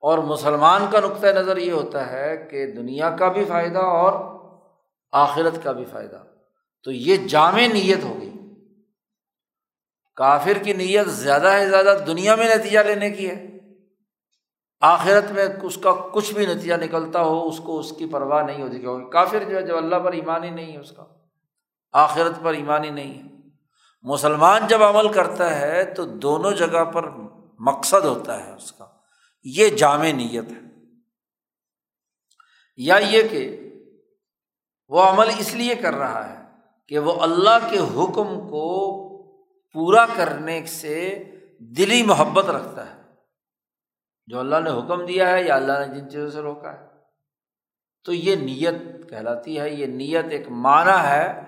اور مسلمان کا نقطۂ نظر یہ ہوتا ہے کہ دنیا کا بھی فائدہ اور آخرت کا بھی فائدہ۔ تو یہ جامع نیت ہوگی کافر کی نیت زیادہ ہے زیادہ دنیا میں نتیجہ لینے کی ہے۔ آخرت میں اس کا کچھ بھی نتیجہ نکلتا ہو، اس کو اس کی پرواہ نہیں ہوتی، کیونکہ کافر جو ہے جو اللہ پر ایمان ہی نہیں ہے اس کا، آخرت پر ایمان ہی نہیں ہے۔ مسلمان جب عمل کرتا ہے تو دونوں جگہ پر مقصد ہوتا ہے اس کا۔ یہ جامع نیت ہے۔ یا یہ کہ وہ عمل اس لیے کر رہا ہے کہ وہ اللہ کے حکم کو پورا کرنے سے دلی محبت رکھتا ہے۔ جو اللہ نے حکم دیا ہے یا اللہ نے جن چیزوں سے روکا ہے۔ تو یہ نیت کہلاتی ہے، یہ نیت ایک معنی ہے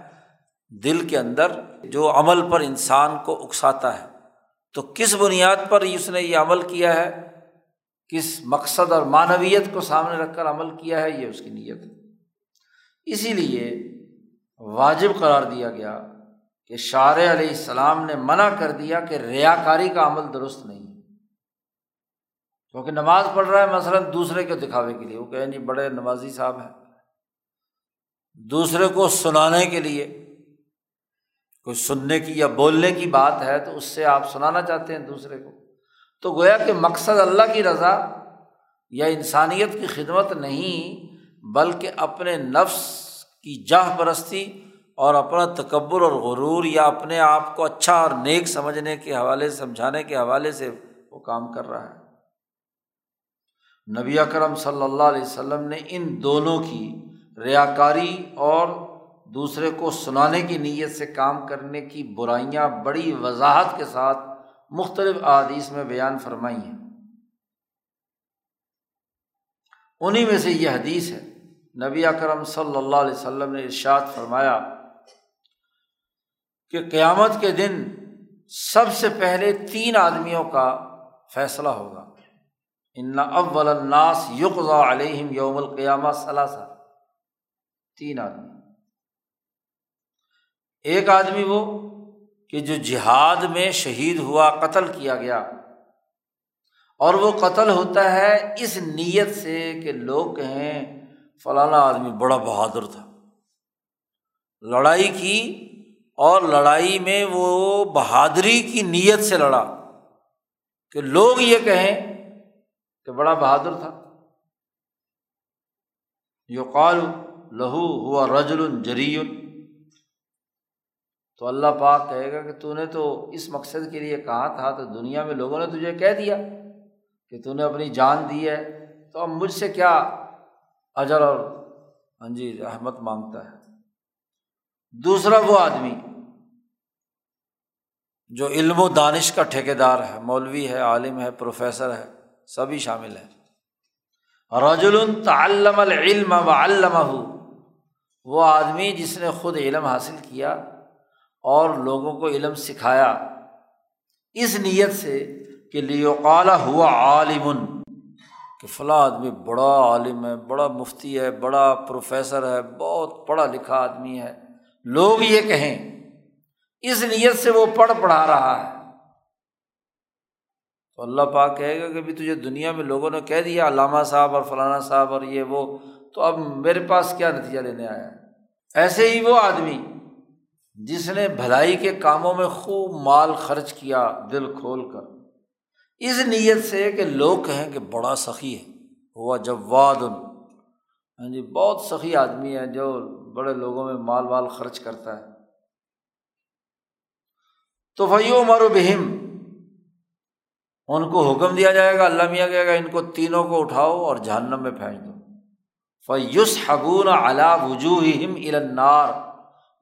دل کے اندر جو عمل پر انسان کو اکساتا ہے۔ تو کس بنیاد پر اس نے یہ عمل کیا ہے؟ کس مقصد اور معنویت کو سامنے رکھ کر عمل کیا ہے؟ یہ اس کی نیت ہے۔ اسی لیے واجب قرار دیا گیا کہ شار علیہ السلام نے منع کر دیا کہ ریا کاری کا عمل درست نہیں کیونکہ نماز پڑھ رہا ہے مثلاً دوسرے کو دکھاوے کے لیے، وہ کہیں جی بڑے نمازی صاحب ہیں۔ دوسرے کو سنانے کے لیے، کوئی سننے کی یا بولنے کی بات ہے تو اس سے آپ سنانا چاہتے ہیں دوسرے کو۔ تو گویا کہ مقصد اللہ کی رضا یا انسانیت کی خدمت نہیں، بلکہ اپنے نفس کی جاہ پرستی اور اپنا تکبر اور غرور یا اپنے آپ کو اچھا اور نیک سمجھنے کے حوالے، سمجھانے کے حوالے سے وہ کام کر رہا ہے۔ نبی اکرم صلی اللہ علیہ وسلم نے ان دونوں کی ریا کاری اور دوسرے کو سنانے کی نیت سے کام کرنے کی برائیاں بڑی وضاحت کے ساتھ مختلف احادیث میں بیان فرمائی ہیں۔ انہیں میں سے یہ حدیث ہے۔ نبی اکرم صلی اللہ علیہ وسلم نے ارشاد فرمایا کہ قیامت کے دن سب سے پہلے تین آدمیوں کا فیصلہ ہوگا۔ ان اول الناس یقضا علیہم یوم القیامہ ثلاثہ، تین آدمی۔ ایک آدمی وہ کہ جو جہاد میں شہید ہوا، قتل کیا گیا۔ اور وہ قتل ہوتا ہے اس نیت سے کہ لوگ کہیں فلانا آدمی بڑا بہادر تھا۔ لڑائی کی اور لڑائی میں وہ بہادری کی نیت سے لڑا کہ لوگ یہ کہیں کہ بڑا بہادر تھا۔ یقال لہو ہوا رجل جری تو اللہ پاک کہے گا کہ تو نے تو اس مقصد کے لیے کہا تھا تو دنیا میں لوگوں نے تجھے کہہ دیا کہ تو نے اپنی جان دی ہے۔ تو اب مجھ سے کیا اجر اور ہاں جی رحمت مانگتا ہے۔ دوسرا وہ آدمی جو علم و دانش کا ٹھیکیدار ہے، مولوی ہے، عالم ہے، پروفیسر ہے۔ سبھی شامل ہیں۔ رجل تعلم العلم و علامہ وہ آدمی جس نے خود علم حاصل کیا اور لوگوں کو علم سکھایا۔ اس نیت سے کہ لیوقال ہوا عالم، کہ فلاں آدمی بڑا عالم ہے، بڑا مفتی ہے، بڑا پروفیسر ہے، بہت پڑھا لکھا آدمی ہے۔ لوگ یہ کہیں۔ اس نیت سے وہ پڑھ پڑھا رہا ہے۔ تو اللہ پاک کہے گا کہ بھی تجھے دنیا میں لوگوں نے کہہ دیا، علامہ صاحب اور فلانا صاحب اور یہ وہ، تو اب میرے پاس کیا نتیجہ لینے آیا؟ ایسے ہی وہ آدمی جس نے بھلائی کے کاموں میں خوب مال خرچ کیا دل کھول کر۔ اس نیت سے کہ لوگ کہیں کہ بڑا سخی ہے۔ ہوا جواد۔ ہاں جی بہت سخی آدمی ہے جو بڑے لوگوں میں مال وال خرچ کرتا ہے۔ تو بھائیو و بہم۔ ان کو حکم دیا جائے گا، اللہ میاں کہے گا، ان کو تینوں کو اٹھاؤ اور جہنم میں پھینک دو۔ فیوس حگون علا وجوہ النار۔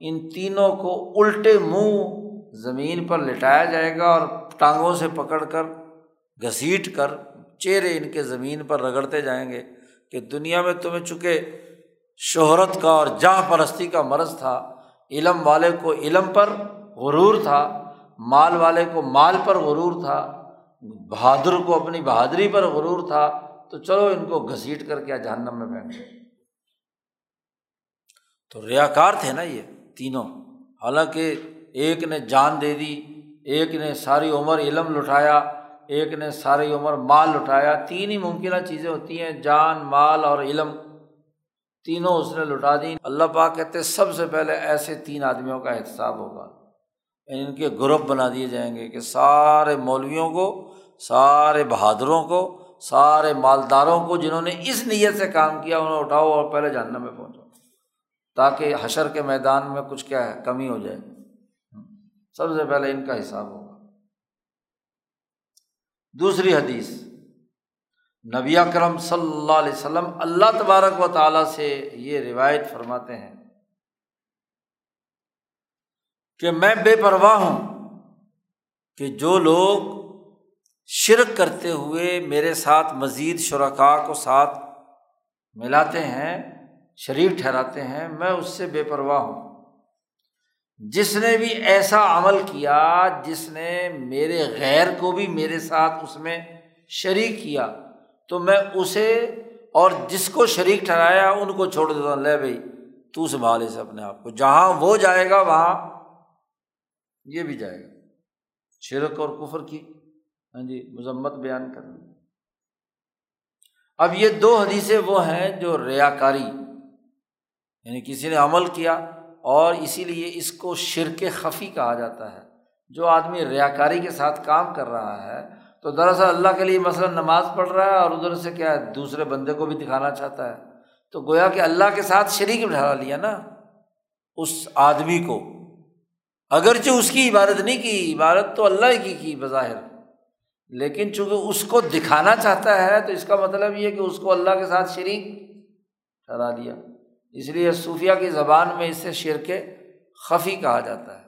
ان تینوں کو الٹے منہ زمین پر لٹایا جائے گا اور ٹانگوں سے پکڑ کر، گھسیٹ کر، چہرے ان کے زمین پر رگڑتے جائیں گے کہ دنیا میں تمہیں چونکہ شہرت کا اور جہاں پرستی کا مرض تھا، علم والے کو علم پر غرور تھا، مال والے کو مال پر غرور تھا بہادر کو اپنی بہادری پر غرور تھا، تو چلو ان کو گھسیٹ کر کیا جہنم میں بیٹھ تو ریا کار تھے نا یہ تینوں۔ حالانکہ ایک نے جان دے دی، ایک نے ساری عمر علم لٹایا، ایک نے ساری عمر مال لٹایا۔ تین ہی ممکنہ چیزیں ہوتی ہیں، جان، مال اور علم۔ تینوں اس نے لٹا دی اللہ پاک کہتے سب سے پہلے ایسے تین آدمیوں کا احتساب ہوگا۔ یعنی ان کے گروپ بنا دیے جائیں گے کہ سارے مولویوں کو، سارے بہادروں کو، سارے مالداروں کو جنہوں نے اس نیت سے کام کیا، انہیں اٹھاؤ اور پہلے جاننے میں پہنچو تاکہ حشر کے میدان میں کچھ کیا ہے، کمی ہو جائے۔ سب سے پہلے ان کا حساب ہوگا۔ دوسری حدیث، نبی کرم صلی اللہ علیہ وسلم اللہ تبارک و تعالیٰ سے یہ روایت فرماتے ہیں۔ کہ میں بے پرواہ ہوں کہ جو لوگ شرک کرتے ہوئے میرے ساتھ مزید شرکا کو ساتھ ملاتے ہیں شریف ٹھہراتے ہیں، میں اس سے بے پرواہ ہوں۔ جس نے بھی ایسا عمل کیا، جس نے میرے غیر کو بھی میرے ساتھ اس میں شریک کیا، تو میں اسے اور جس کو شریک ٹھہرایا، ان کو چھوڑ دیتا ہوں۔ لے بھائی، تو سنبھالے سے اپنے آپ کو، جہاں وہ جائے گا، وہاں یہ بھی جائے گا۔ شرک اور کفر کی ہاں جی مذمت بیان کرنا اب یہ دو حدیثیں وہ ہیں جو ریا کاری یعنی کسی نے عمل کیا اور اسی لیے اس کو شرک خفی کہا جاتا ہے۔ جو آدمی ریا کاری کے ساتھ کام کر رہا ہے، تو دراصل اللہ کے لیے مثلاً نماز پڑھ رہا ہے اور ادھر سے کیا ہے، دوسرے بندے کو بھی دکھانا چاہتا ہے۔ تو گویا کہ اللہ کے ساتھ شریک بٹھا لیا نا، اس آدمی کو۔ اگرچہ اس کی عبادت نہیں کی، عبادت تو اللہ کی کی بظاہر۔ لیکن چونکہ اس کو دکھانا چاہتا ہے، تو اس کا مطلب یہ کہ اس کو اللہ کے ساتھ شریک ٹھہرا دیا۔ اس لیے صوفیہ کی زبان میں اسے شیر کے خفی کہا جاتا ہے۔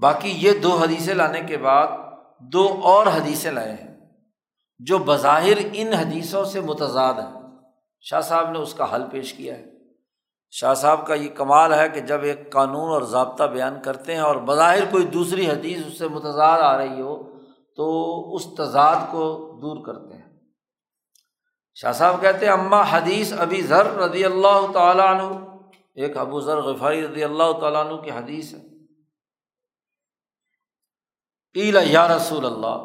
باقی یہ دو حدیثیں لانے کے بعد دو اور حدیثیں لائے ہیں، جو بظاہر ان حدیثوں سے متضاد ہیں۔ شاہ صاحب نے اس کا حل پیش کیا ہے۔ شاہ صاحب کا یہ کمال ہے کہ جب ایک قانون اور ضابطہ بیان کرتے ہیں اور بظاہر کوئی دوسری حدیث اس سے متضاد آ رہی ہو، تو اس تضاد کو دور کرتے ہیں۔ شاہ صاحب کہتے ہیں اماں حدیث ابھی ذر رضی اللہ تعالیٰ عنہ، ایک ابو ذر غفاری رضی اللہ تعالیٰ عنہ کی حدیث ہے۔ یا رسول اللہ،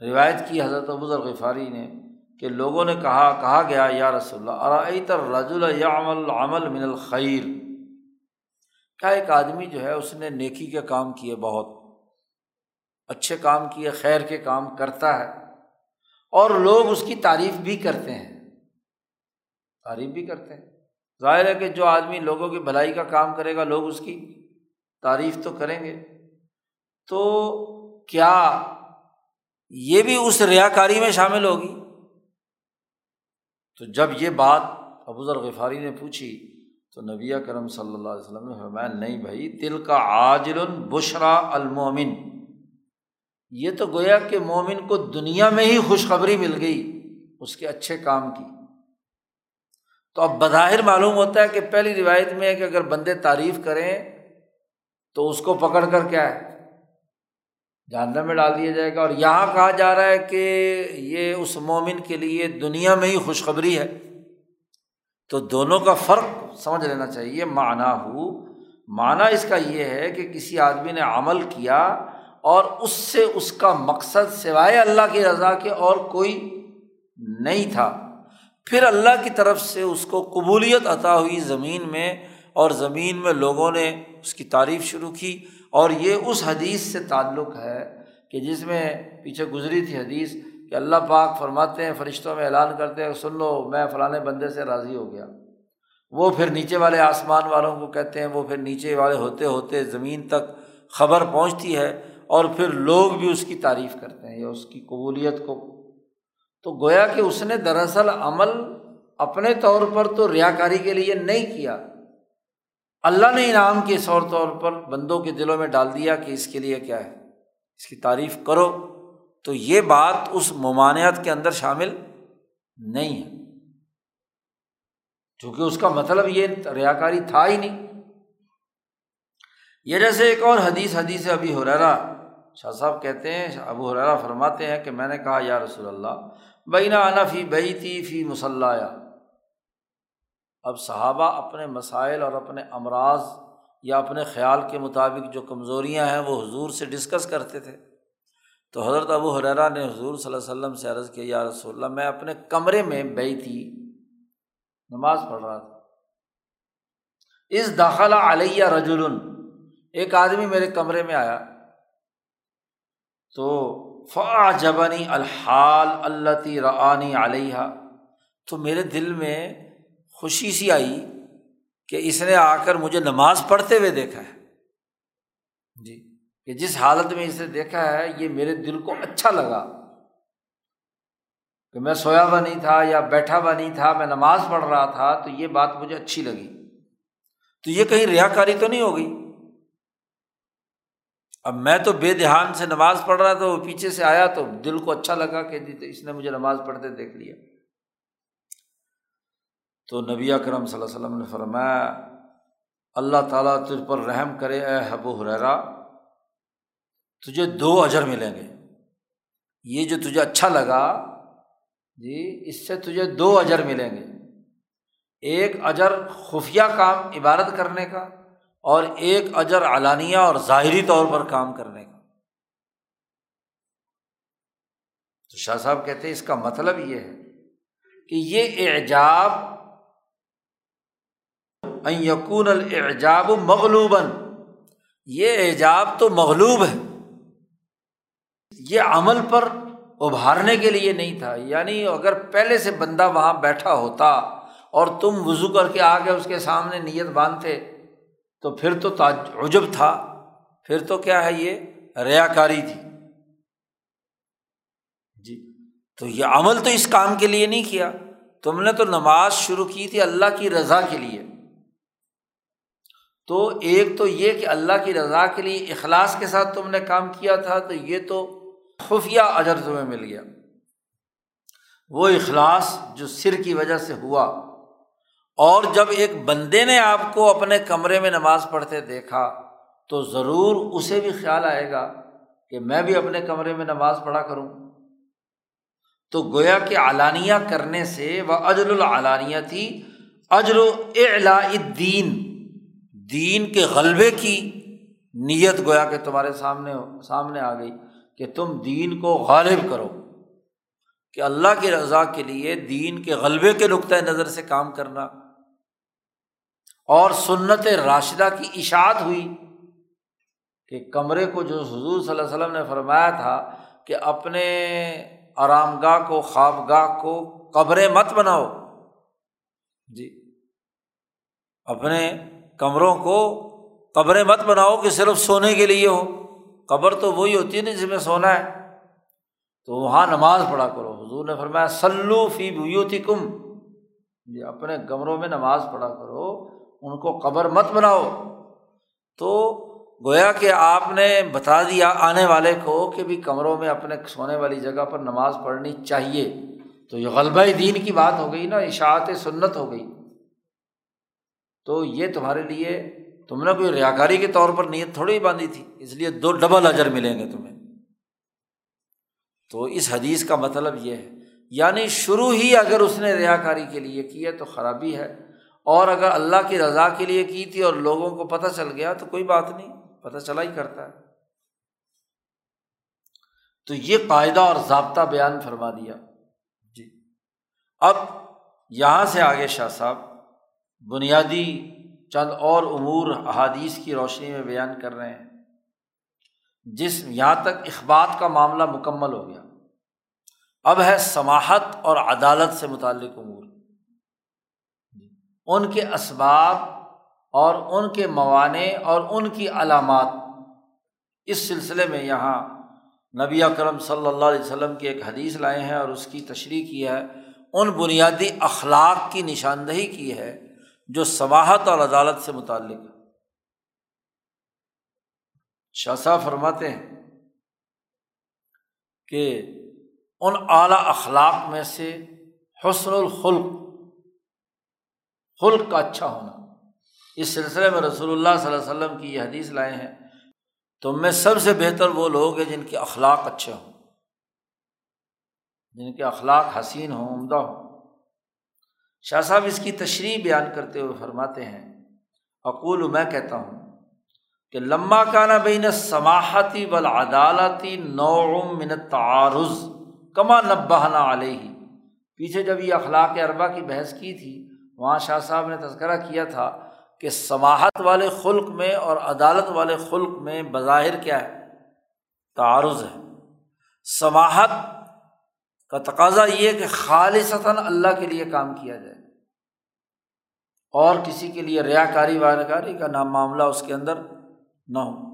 روایت کی حضرت ابو ذر غفاری نے کہ لوگوں نے کہا کہا گیا، یا رسول اللہ رجول یا عمل عمل من الخیر؟ کیا ایک آدمی جو ہے، اس نے نیکی کے کام کیے بہت، اچھے کام کیے، خیر کے کام کرتا ہے، اور لوگ اس کی تعریف بھی کرتے ہیں۔ تعریف بھی کرتے ہیں۔ ظاہر ہے کہ جو آدمی لوگوں کی بھلائی کا کام کرے گا، لوگ اس کی تعریف تو کریں گے۔ تو کیا یہ بھی اس ریا کاری میں شامل ہوگی؟ تو جب یہ بات ابوذر غفاری نے پوچھی تو نبی کرم صلی اللہ علیہ وسلم نے فرمایا، نہیں بھائی دل کا عاجل بشرا المومن۔ یہ تو گویا کہ مومن کو دنیا میں ہی خوشخبری مل گئی اس کے اچھے کام کی۔ تو اب بظاہر معلوم ہوتا ہے کہ پہلی روایت میں ہے کہ اگر بندے تعریف کریں تو اس کو پکڑ کر کیا ہے؟ جاننے میں ڈال دیا جائے گا۔ اور یہاں کہا جا رہا ہے کہ یہ اس مومن کے لیے دنیا میں ہی خوشخبری ہے۔ تو دونوں کا فرق سمجھ لینا چاہیے۔ معنی ہو، معنی اس کا یہ ہے کہ کسی آدمی نے عمل کیا اور اس سے اس کا مقصد سوائے اللہ کی رضا کے اور کوئی نہیں تھا۔ پھر اللہ کی طرف سے اس کو قبولیت عطا ہوئی زمین میں اور زمین میں لوگوں نے اس کی تعریف شروع کی۔ اور یہ اس حدیث سے تعلق ہے کہ جس میں پیچھے گزری تھی حدیث کہ اللہ پاک فرماتے ہیں، فرشتوں میں اعلان کرتے ہیں، سن لو، میں فلاں بندے سے راضی ہو گیا۔ وہ پھر نیچے والے آسمان والوں کو کہتے ہیں، وہ پھر نیچے والے ہوتے ہوتے زمین تک خبر پہنچتی ہے اور پھر لوگ بھی اس کی تعریف کرتے ہیں یا اس کی قبولیت کو۔ تو گویا کہ اس نے دراصل عمل اپنے طور پر تو ریا کاری کے لیے نہیں کیا۔ اللہ نے انعام کے طور طور پر بندوں کے دلوں میں ڈال دیا کہ اس کے لیے کیا ہے؟ اس کی تعریف کرو۔ تو یہ بات اس ممانعت کے اندر شامل نہیں ہے۔ چونکہ اس کا مطلب یہ ریا کاری تھا ہی نہیں۔ یہ جیسے ایک اور حدیث حدیث ابھی ہو شاہ صاحب کہتے ہیں، ابو حرارا فرماتے ہیں کہ میں نے کہا، یا رسول اللہ، بینا انا فی بئی تھی فی مسلح اب صحابہ اپنے مسائل اور اپنے امراض یا اپنے خیال کے مطابق جو کمزوریاں ہیں وہ حضور سے ڈسکس کرتے تھے۔ تو حضرت ابو حرارا نے حضور صلی اللہ علیہ وسلم سے عرض کیا، یا رسول اللہ، میں اپنے کمرے میں بئی تھی نماز پڑھ رہا تھا۔ اس داخلہ علیہ رجول ایک آدمی میرے کمرے میں آیا۔ تو فا جبنی الحال اللہ رعانی علیہ تو میرے دل میں خوشی سی آئی کہ اس نے آ کر مجھے نماز پڑھتے ہوئے دیکھا ہے۔ جی کہ جس حالت میں اسے دیکھا ہے، یہ میرے دل کو اچھا لگا۔ کہ میں سویا ہوا نہیں تھا یا بیٹھا ہوا نہیں تھا، میں نماز پڑھ رہا تھا، تو یہ بات مجھے اچھی لگی۔ تو یہ کہیں ریا کاری تو نہیں ہوگی اب میں تو بے دھیان سے نماز پڑھ رہا تھا، وہ پیچھے سے آیا تو دل کو اچھا لگا کہ جی اس نے مجھے نماز پڑھتے دیکھ لیا۔ تو نبی اکرم صلی اللہ علیہ وسلم نے فرمایا، اللہ تعالیٰ تجھ پر رحم کرے اے حب و حرا تجھے دو اجر ملیں گے۔ یہ جو تجھے اچھا لگا جی اس سے تجھے دو اجر ملیں گے۔ ایک اجر خفیہ کام عبادت کرنے کا اور ایک اجر علانیہ اور ظاہری طور پر کام کرنے کا۔ تو شاہ صاحب کہتے ہیں، اس کا مطلب یہ ہے کہ یہ اعجاب یقون الجاب مغلوباً۔ یہ اعجاب تو مغلوب ہے۔ یہ عمل پر ابھارنے کے لیے نہیں تھا۔ یعنی اگر پہلے سے بندہ وہاں بیٹھا ہوتا اور تم وضو کر کے آ کے اس کے سامنے نیت باندھتے، تو پھر تو عجب تھا۔ پھر تو کیا ہے یہ؟ ریا کاری تھی۔ جی تو یہ عمل تو اس کام کے لیے نہیں کیا۔ تم نے تو نماز شروع کی تھی اللہ کی رضا کے لیے۔ تو ایک تو یہ کہ اللہ کی رضا کے لیے اخلاص کے ساتھ تم نے کام کیا تھا، تو یہ تو خفیہ اجر تمہیں مل گیا۔ وہ اخلاص جو سر کی وجہ سے ہوا۔ اور جب ایک بندے نے آپ کو اپنے کمرے میں نماز پڑھتے دیکھا، تو ضرور اسے بھی خیال آئے گا کہ میں بھی اپنے کمرے میں نماز پڑھا کروں۔ تو گویا کہ علانیہ کرنے سے، وہ اجر العلانیہ تھی، اجر اعلا دین دین کے غلبے کی نیت گویا کہ تمہارے سامنے سامنے آ گئی کہ تم دین کو غالب کرو، کہ اللہ کی رضا کے لیے دین کے غلبے کے نقطۂ نظر سے کام کرنا۔ اور سنت راشدہ کی اشاعت ہوئی کہ کمرے کو جو حضور صلی اللہ علیہ وسلم نے فرمایا تھا کہ اپنے آرام گاہ کو خواب گاہ کو قبریں مت بناؤ۔ جی اپنے کمروں کو قبریں مت بناؤ کہ صرف سونے کے لیے ہو۔ قبر تو وہی ہوتی ہے نا جس میں سونا ہے۔ تو وہاں نماز پڑھا کرو۔ حضور نے فرمایا سلو فی بھوتی کم جی اپنے کمروں میں نماز پڑھا کرو۔ ان کو قبر مت بناؤ۔ تو گویا کہ آپ نے بتا دیا آنے والے کو کہ بھی کمروں میں اپنے سونے والی جگہ پر نماز پڑھنی چاہیے۔ تو یہ غلبہ دین کی بات ہو گئی نا، اشاعت سنت ہو گئی۔ تو یہ تمہارے لیے تم نے کوئی ریا کاری کے طور پر نیت تھوڑی ہی باندھی تھی، اس لیے دو ڈبل اجر ملیں گے تمہیں۔ تو اس حدیث کا مطلب یہ ہے یعنی شروع ہی اگر اس نے ریا کاری کے لیے کی ہے تو خرابی ہے، اور اگر اللہ کی رضا کے لیے کی تھی اور لوگوں کو پتہ چل گیا تو کوئی بات نہیں، پتہ چلا ہی کرتا ہے۔ تو یہ قاعدہ اور ضابطہ بیان فرما دیا۔ جی۔ اب یہاں سے آگے شاہ صاحب بنیادی چند اور امور احادیث کی روشنی میں بیان کر رہے ہیں۔ جس یہاں تک اخبات کا معاملہ مکمل ہو گیا۔ اب ہے سماہت اور عدالت سے متعلق امور۔ ان کے اسباب اور ان کے موانع اور ان کی علامات۔ اس سلسلے میں یہاں نبی اکرم صلی اللہ علیہ وسلم کی ایک حدیث لائے ہیں اور اس کی تشریح کی ہے۔ ان بنیادی اخلاق کی نشاندہی کی ہے۔ جو سماہت اور عدالت سے متعلق ہے۔ شاہ فرماتے ہیں کہ ان اعلیٰ اخلاق میں سے حسن الخلق، خلق کا اچھا ہونا۔ اس سلسلے میں رسول اللہ صلی اللہ علیہ وسلم کی یہ حدیث لائے ہیں تم میں سب سے بہتر وہ لوگ ہیں جن کے اخلاق اچھے ہوں، جن کے اخلاق حسین ہوں، عمدہ ہوں۔ شاہ صاحب اس کی تشریح بیان کرتے ہوئے فرماتے ہیں، اقول، میں کہتا ہوں کہ لمبا کا نا بین سماحتی بل عدالتی من تعارض کما نبہنا علیہ۔ پیچھے جب یہ اخلاق اربا کی بحث کی تھی، وہاں شاہ صاحب نے تذکرہ کیا تھا کہ سماہت والے خلق میں اور عدالت والے خلق میں بظاہر کیا ہے؟ تعارض ہے۔ سماہت کا تقاضا یہ کہ خالصتاً اللہ کے لیے کام کیا جائے۔ اور کسی کے لیے ریا کاری کاری کا نام معاملہ اس کے اندر نہ ہو۔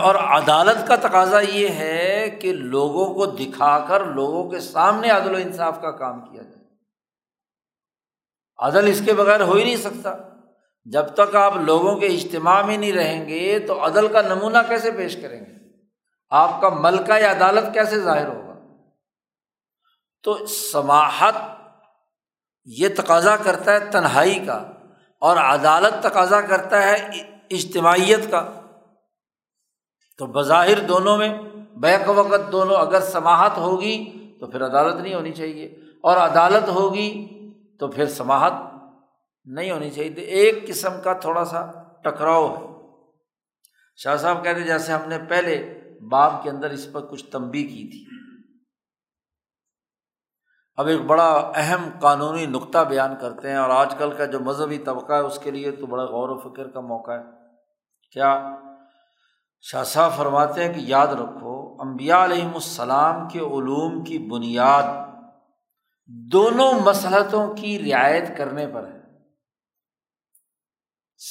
اور عدالت کا تقاضا یہ ہے کہ لوگوں کو دکھا کر لوگوں کے سامنے عدل و انصاف کا کام کیا جائے۔ عدل اس کے بغیر ہو ہی نہیں سکتا۔ جب تک آپ لوگوں کے اجتماع میں نہیں رہیں گے تو عدل کا نمونہ کیسے پیش کریں گے؟ آپ کا ملکہ یا عدالت کیسے ظاہر ہوگا؟ تو سماہت یہ تقاضا کرتا ہے تنہائی کا اور عدالت تقاضا کرتا ہے اجتماعیت کا۔ تو بظاہر دونوں میں، بیک وقت دونوں اگر سماہت ہوگی تو پھر عدالت نہیں ہونی چاہیے۔ اور عدالت ہوگی تو پھر سماہت نہیں ہونی چاہیے۔ تو ایک قسم کا تھوڑا سا ٹکراؤ ہے۔ شاہ صاحب کہتے جیسے ہم نے پہلے باپ کے اندر اس پر کچھ تنبی کی تھی۔ اب ایک بڑا اہم قانونی نقطہ بیان کرتے ہیں اور آج کل کا جو مذہبی طبقہ ہے اس کے لیے تو بڑا غور و فکر کا موقع ہے۔ کیا شاہ صاحب فرماتے ہیں کہ یاد رکھو امبیا علیہم السلام کے علوم کی بنیاد دونوں مسلطوں کی رعایت کرنے پر ہے۔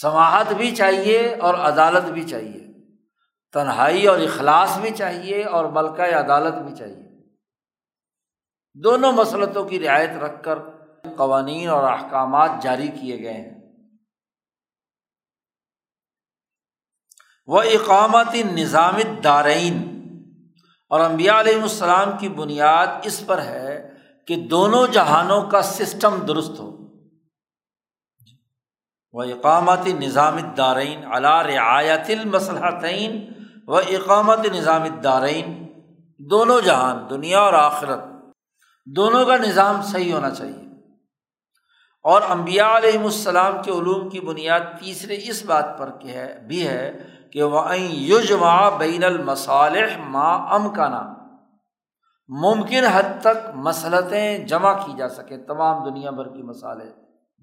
سماعت بھی چاہیے اور عدالت بھی چاہیے۔ تنہائی اور اخلاص بھی چاہیے اور ملکہ عدالت بھی چاہیے۔ دونوں مسلطوں کی رعایت رکھ کر قوانین اور احکامات جاری کیے گئے ہیں۔ وہ اقامتی نظام دارئین اور امبیا علیہ السلام کی بنیاد اس پر ہے کہ دونوں جہانوں کا سسٹم درست ہو۔ وہ اقامتی نظام دارئین علا رعایت المسلحتین و اقامت نظام دارئین دونوں جہان، دنیا اور آخرت۔ دونوں کا نظام صحیح ہونا چاہیے۔ اور امبیا علیہم السلام کے علوم کی بنیاد تیسرے اس بات پر کہ ہے، بھی ہے کہ وہ یجما بین المصالح ما ام کا نام ممکن حد تک مسلطیں جمع کی جا سکیں، تمام دنیا بھر کی مسالے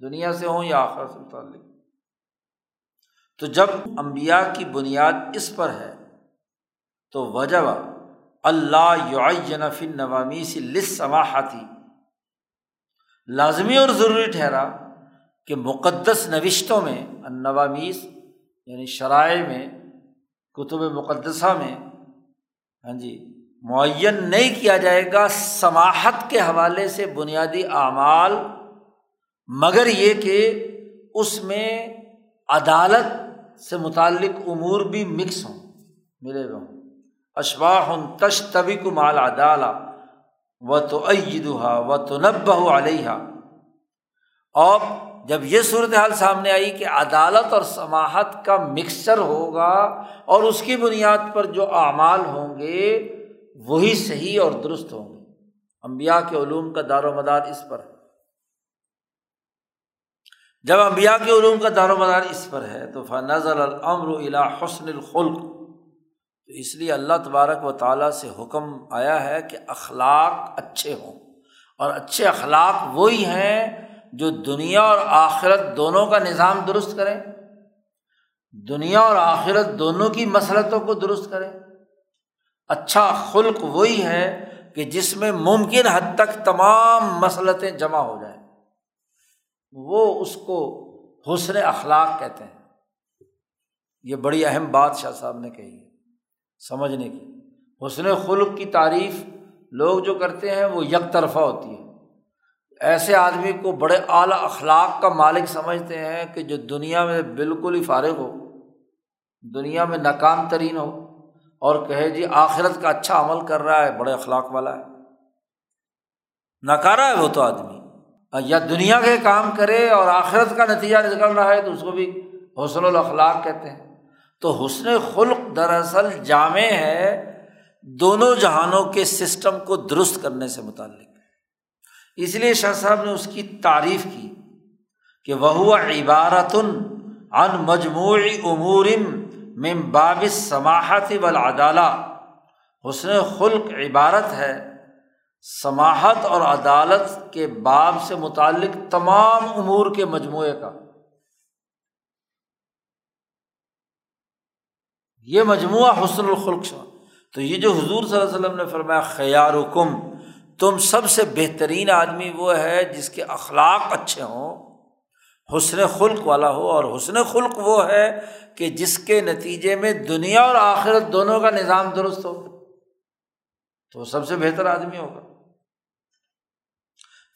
دنیا سے ہوں یا آخر سے متعلق۔ تو جب امبیا کی بنیاد اس پر ہے، تو وجہ اللہ یعنف نوامی سے لسماحتی لازمی اور ضروری ٹھہرا کہ مقدس نوشتوں میں نوامیس یعنی شرائع میں، کتب مقدسہ میں ہاں جی معین نہیں کیا جائے گا سماحت کے حوالے سے بنیادی اعمال، مگر یہ کہ اس میں عدالت سے متعلق امور بھی مکس ہوں۔ ملے گا۔ ہوں اشباہ تش طبی کو مال ادالا و تو عیدہ و تو نب علیہ اور جب یہ صورت حال سامنے آئی کہ عدالت اور سماہت کا مکسچر ہوگا اور اس کی بنیاد پر جو اعمال ہوں گے، وہی صحیح اور درست ہوں گے۔ امبیا کے علوم کا دار و مدار اس پر ہے۔ جب امبیا کے علوم کا دار و مدار اس پر ہے تو فنزل العمر الا حسن الخلق۔ تو اس لیے اللہ تبارک و تعالیٰ سے حکم آیا ہے کہ اخلاق اچھے ہوں اور اچھے اخلاق وہی ہیں جو دنیا اور آخرت دونوں کا نظام درست کریں، دنیا اور آخرت دونوں کی مسلطوں کو درست کریں۔ اچھا خلق وہی ہے کہ جس میں ممکن حد تک تمام مسلطیں جمع ہو جائیں۔ وہ اس کو حسن اخلاق کہتے ہیں۔ یہ بڑی اہم بات شاہ صاحب نے کہی ہے۔ سمجھنے کی۔ حسن خلق کی تعریف لوگ جو کرتے ہیں وہ یک طرفہ ہوتی ہے۔ ایسے آدمی کو بڑے اعلیٰ اخلاق کا مالک سمجھتے ہیں کہ جو دنیا میں بالکل ہی فارغ ہو، دنیا میں ناکام ترین ہو اور کہے جی آخرت کا اچھا عمل کر رہا ہے، بڑے اخلاق والا ہے۔ نکارا ہے وہ تو آدمی۔ یا دنیا کے کام کرے اور آخرت کا نتیجہ نکل رہا ہے تو اس کو بھی حسن الاخلاق کہتے ہیں۔ تو حسن خلق دراصل جامع ہے دونوں جہانوں کے سسٹم کو درست کرنے سے متعلق۔ اس لیے شاہ صاحب نے اس کی تعریف کی کہ وہ عبارت ان مجموعی امورم مم باب سماحت والعدالہ۔ حسن خلق عبارت ہے سماحت اور عدالت کے باب سے متعلق تمام امور کے مجموعے کا۔ یہ مجموعہ حسن الخلق شا تو یہ جو حضور صلی اللہ علیہ وسلم نے فرمایا خیار کم تم سب سے بہترین آدمی وہ ہے جس کے اخلاق اچھے ہوں، حسن خلق والا ہو۔ اور حسن خلق وہ ہے کہ جس کے نتیجے میں دنیا اور آخرت دونوں کا نظام درست ہو۔ تو وہ سب سے بہتر آدمی ہوگا۔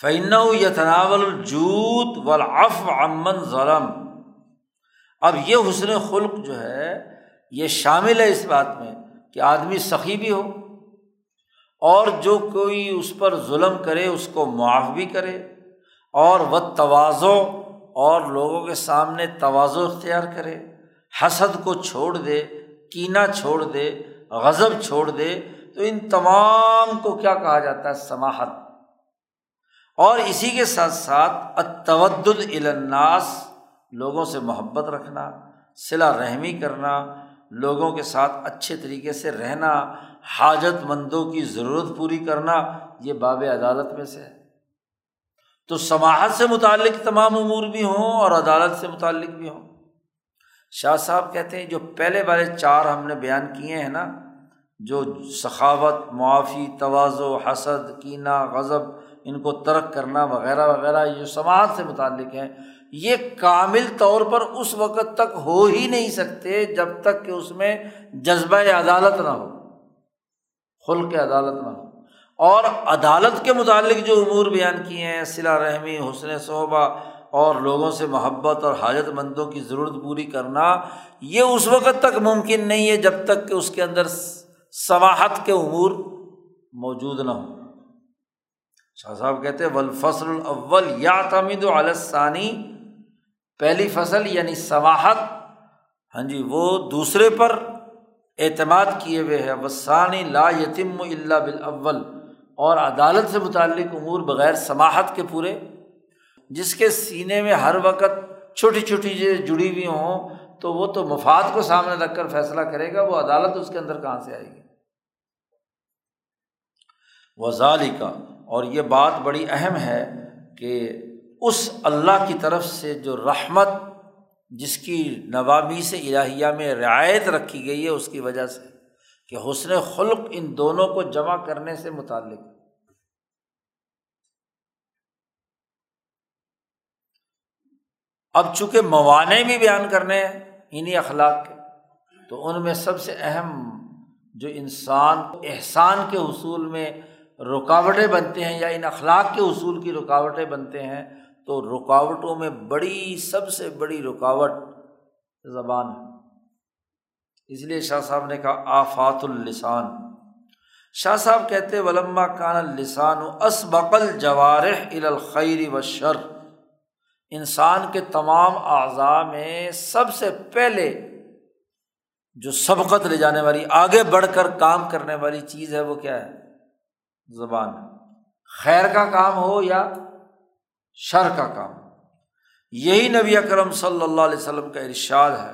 فعن یتناول الجوت ولاف امن ظلم۔ اب یہ حسن خلق جو ہے یہ شامل ہے اس بات میں کہ آدمی سخی بھی ہو اور جو کوئی اس پر ظلم کرے، اس کو معاف بھی کرے اور وہ توازو اور لوگوں کے سامنے توازو اختیار کرے، حسد کو چھوڑ دے کینا چھوڑ دے، غضب چھوڑ دے، تو ان تمام کو کیا کہا جاتا ہے؟ سماہت اور اسی کے ساتھ ساتھ اتود الناس، لوگوں سے محبت رکھنا صلا رحمی کرنا لوگوں کے ساتھ اچھے طریقے سے رہنا، حاجت مندوں کی ضرورت پوری کرنا، یہ باب عدالت میں سے ہے۔ تو سماعت سے متعلق تمام امور بھی ہوں اور عدالت سے متعلق بھی ہوں۔ شاہ صاحب کہتے ہیں جو پہلے والے چار ہم نے بیان کیے ہیں نا، جو سخاوت، معافی، توازو، حسد، کینہ، غضب، ان کو ترک کرنا وغیرہ وغیرہ، یہ جو سماعت سے متعلق ہیں۔ یہ کامل طور پر اس وقت تک ہو ہی نہیں سکتے جب تک کہ اس میں جذبہ عدالت نہ ہو، خلق عدالت نہ ہو۔ اور عدالت کے متعلق جو امور بیان کیے ہیں صلا رحمی، حسن صحبہ اور لوگوں سے محبت اور حاجت مندوں کی ضرورت پوری کرنا، یہ اس وقت تک ممکن نہیں ہے جب تک کہ اس کے اندر سواحت کے امور موجود نہ ہوں۔ شاہ صاحب کہتے ولفصل الاول یا تمید و پہلی فصل یعنی سواہت ہاں جی وہ دوسرے پر اعتماد کیے ہوئے ہے وسانی لا یتم اللہ بال اور عدالت سے متعلق امور بغیر سماہت کے پورے، جس کے سینے میں ہر وقت چھوٹی چھوٹی چیزیں جڑی ہوئی ہوں، تو وہ تو مفاد کو سامنے رکھ کر فیصلہ کرے گا، وہ عدالت اس کے اندر کہاں سے آئے گی؟ وزالی کا اور یہ بات بڑی اہم ہے کہ اس اللہ کی طرف سے جو رحمت جس کی نوامی سے الہیہ میں رعایت رکھی گئی ہے، اس کی وجہ سے کہ حسن خلق ان دونوں کو جمع کرنے سے متعلق۔ اب چونکہ موانع بھی بیان کرنے ہیں انہیں اخلاق کے، تو ان میں سب سے اہم جو انسان احسان کے حصول میں رکاوٹیں بنتے ہیں یا ان اخلاق کے اصول کی رکاوٹیں بنتے ہیں تو رکاوٹوں میں بڑی، سب سے بڑی رکاوٹ زبان ہے۔ اس لیے شاہ صاحب نے کہا، آفات السان شاہ صاحب کہتے، ولما کان السان و اسبقل جوارح الخیر و شر انسان کے تمام اعضاء میں سب سے پہلے جو سبقت لے جانے والی، آگے بڑھ کر کام کرنے والی چیز ہے، وہ کیا ہے؟ زبان۔ خیر کا کام ہو یا شر کا کام۔ یہی نبی اکرم صلی اللہ علیہ وسلم کا ارشاد ہے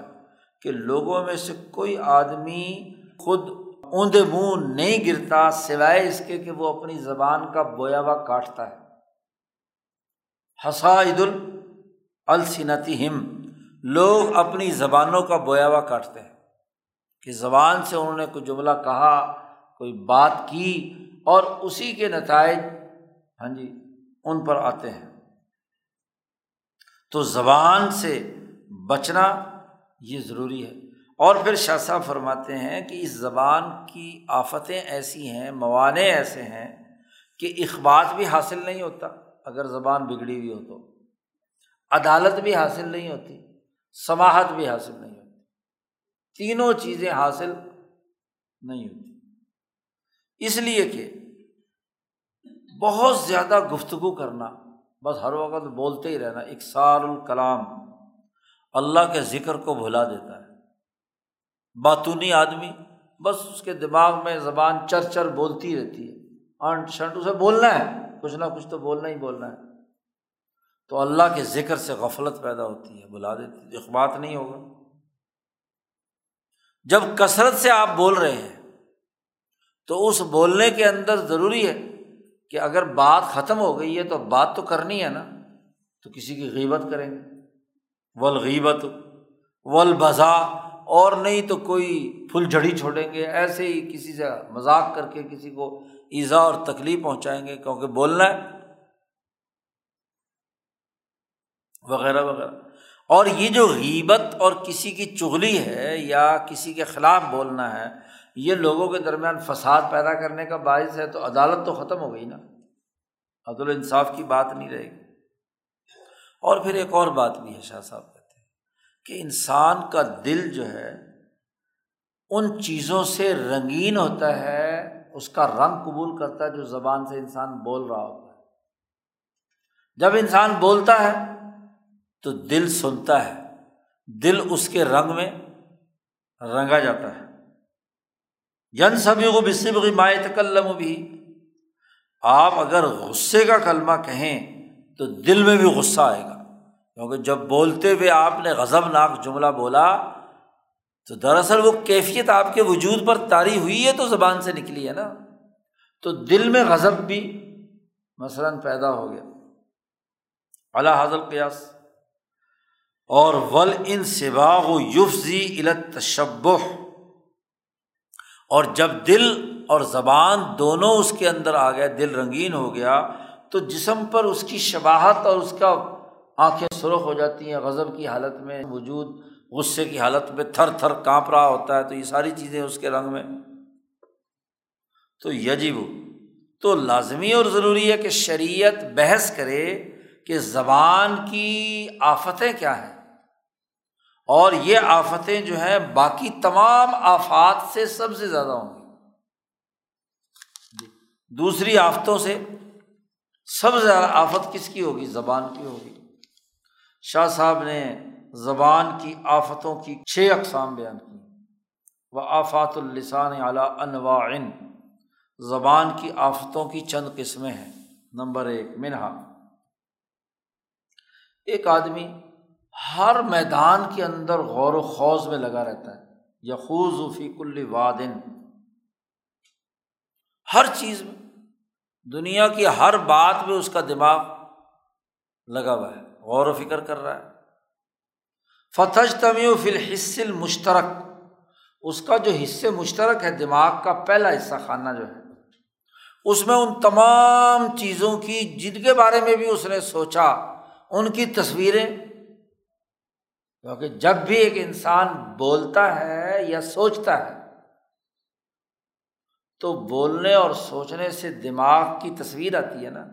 کہ لوگوں میں سے کوئی آدمی خود اوندے منہ نہیں گرتا سوائے اس کے کہ وہ اپنی زبان کا بویا ہوا کاٹتا ہے۔ حسائد السنتی ہم لوگ اپنی زبانوں کا بویاوا کاٹتے ہیں۔ کہ زبان سے انہوں نے کوئی جملہ کہا، کوئی بات کی اور اسی کے نتائج ہاں جی ان پر آتے ہیں۔ تو زبان سے بچنا یہ ضروری ہے۔ اور پھر شاہ صاحب فرماتے ہیں کہ اس زبان کی آفتیں ایسی ہیں موانع ایسے ہیں کہ اخبات بھی حاصل نہیں ہوتا۔ اگر زبان بگڑی ہوئی ہو تو۔ عدالت بھی حاصل نہیں ہوتی سماہت بھی حاصل نہیں ہوتی۔ تینوں چیزیں حاصل نہیں ہوتی۔ اس لیے کہ بہت زیادہ گفتگو کرنا بس ہر وقت بولتے ہی رہنا اکسار الکلام اللہ کے ذکر کو بھلا دیتا ہے۔ باتونی آدمی بس اس کے دماغ میں زبان چر چر بولتی رہتی ہے۔ انٹ شنٹ، اسے بولنا ہے، کچھ نہ کچھ تو بولنا ہی بولنا ہے۔ تو اللہ کے ذکر سے غفلت پیدا ہوتی ہے بلا دیتی اخبات نہیں ہوگا۔ جب کثرت سے آپ بول رہے ہیں، تو اس بولنے کے اندر ضروری ہے کہ اگر بات ختم ہو گئی ہے تو بات تو کرنی ہے نا، تو کسی کی غیبت کریں گے۔ ولغیبت ولبذا اور نہیں تو کوئی پھل جھڑی چھوڑیں گے۔ ایسے ہی کسی سے مذاق کر کے کسی کو ایزا اور تکلیف پہنچائیں گے، کیونکہ بولنا ہے۔ وغیرہ وغیرہ۔ اور یہ جو غیبت اور کسی کی چغلی ہے یا کسی کے خلاف بولنا ہے یہ لوگوں کے درمیان فساد پیدا کرنے کا باعث ہے تو عدالت تو ختم ہو گئی نا۔ عدل انصاف کی بات نہیں رہے گی۔ اور پھر ایک اور بات بھی ہے شاہ صاحب کہتے ہیں کہ انسان کا دل جو ہے، ان چیزوں سے رنگین ہوتا ہے، اس کا رنگ قبول کرتا ہے جو زبان سے انسان بول رہا ہوتا ہے۔ جب انسان بولتا ہے تو دل سنتا ہے۔ دل اس کے رنگ میں رنگا جاتا ہے۔ جن سبھی کو بصبغی مائع تکلم بھی آپ اگر غصے کا کلمہ کہیں تو دل میں بھی غصہ آئے گا۔ کیونکہ جب بولتے ہوئے آپ نے غضب ناک جملہ بولا، تو دراصل وہ کیفیت آپ کے وجود پر تاری ہوئی ہے تو زبان سے نکلی ہے نا۔ تو دل میں غضب بھی مثلاً پیدا ہو گیا۔ اللہ حضل قیاس اور ول ان سباغ و یوفزی علت تشب اور جب دل اور زبان دونوں اس کے اندر آ گئے، دل رنگین ہو گیا، تو جسم پر اس کی شباہت اور اس کا آنکھیں سرخ ہو جاتی ہیں، غضب کی حالت میں وجود، غصے کی حالت میں تھر تھر کانپ رہا ہوتا ہے، تو یہ ساری چیزیں اس کے رنگ میں۔ تو یجب، تو لازمی اور ضروری ہے کہ شریعت بحث کرے کہ زبان کی آفتیں کیا ہیں۔ اور یہ آفتیں جو ہیں باقی تمام آفات سے سب سے زیادہ ہوں گی۔ دوسری آفتوں سے سب سے زیادہ آفت کس کی ہوگی؟ زبان کی ہوگی۔ شاہ صاحب نے زبان کی آفتوں کی چھ اقسام بیان کی۔ وہ آفات السان اعلیٰ انواع زبان کی آفتوں کی چند قسمیں ہیں۔ نمبر ایک، منہا۔ ایک آدمی ہر میدان کے اندر غور و خوض میں لگا رہتا ہے۔ یخوض فی کل وادن۔ ہر چیز میں، دنیا کی ہر بات میں اس کا دماغ لگا ہوا ہے، غور و فکر کر رہا ہے۔ فتح تمیو فی الحصل مشترک اس کا جو حصے مشترک ہے، دماغ کا پہلا حصہ خانہ جو ہے، اس میں ان تمام چیزوں کی، جن کے بارے میں بھی اس نے سوچا، ان کی تصویریں کیونکہ جب بھی ایک انسان بولتا ہے یا سوچتا ہے، تو بولنے اور سوچنے سے دماغ کی تصویر آتی ہے نا۔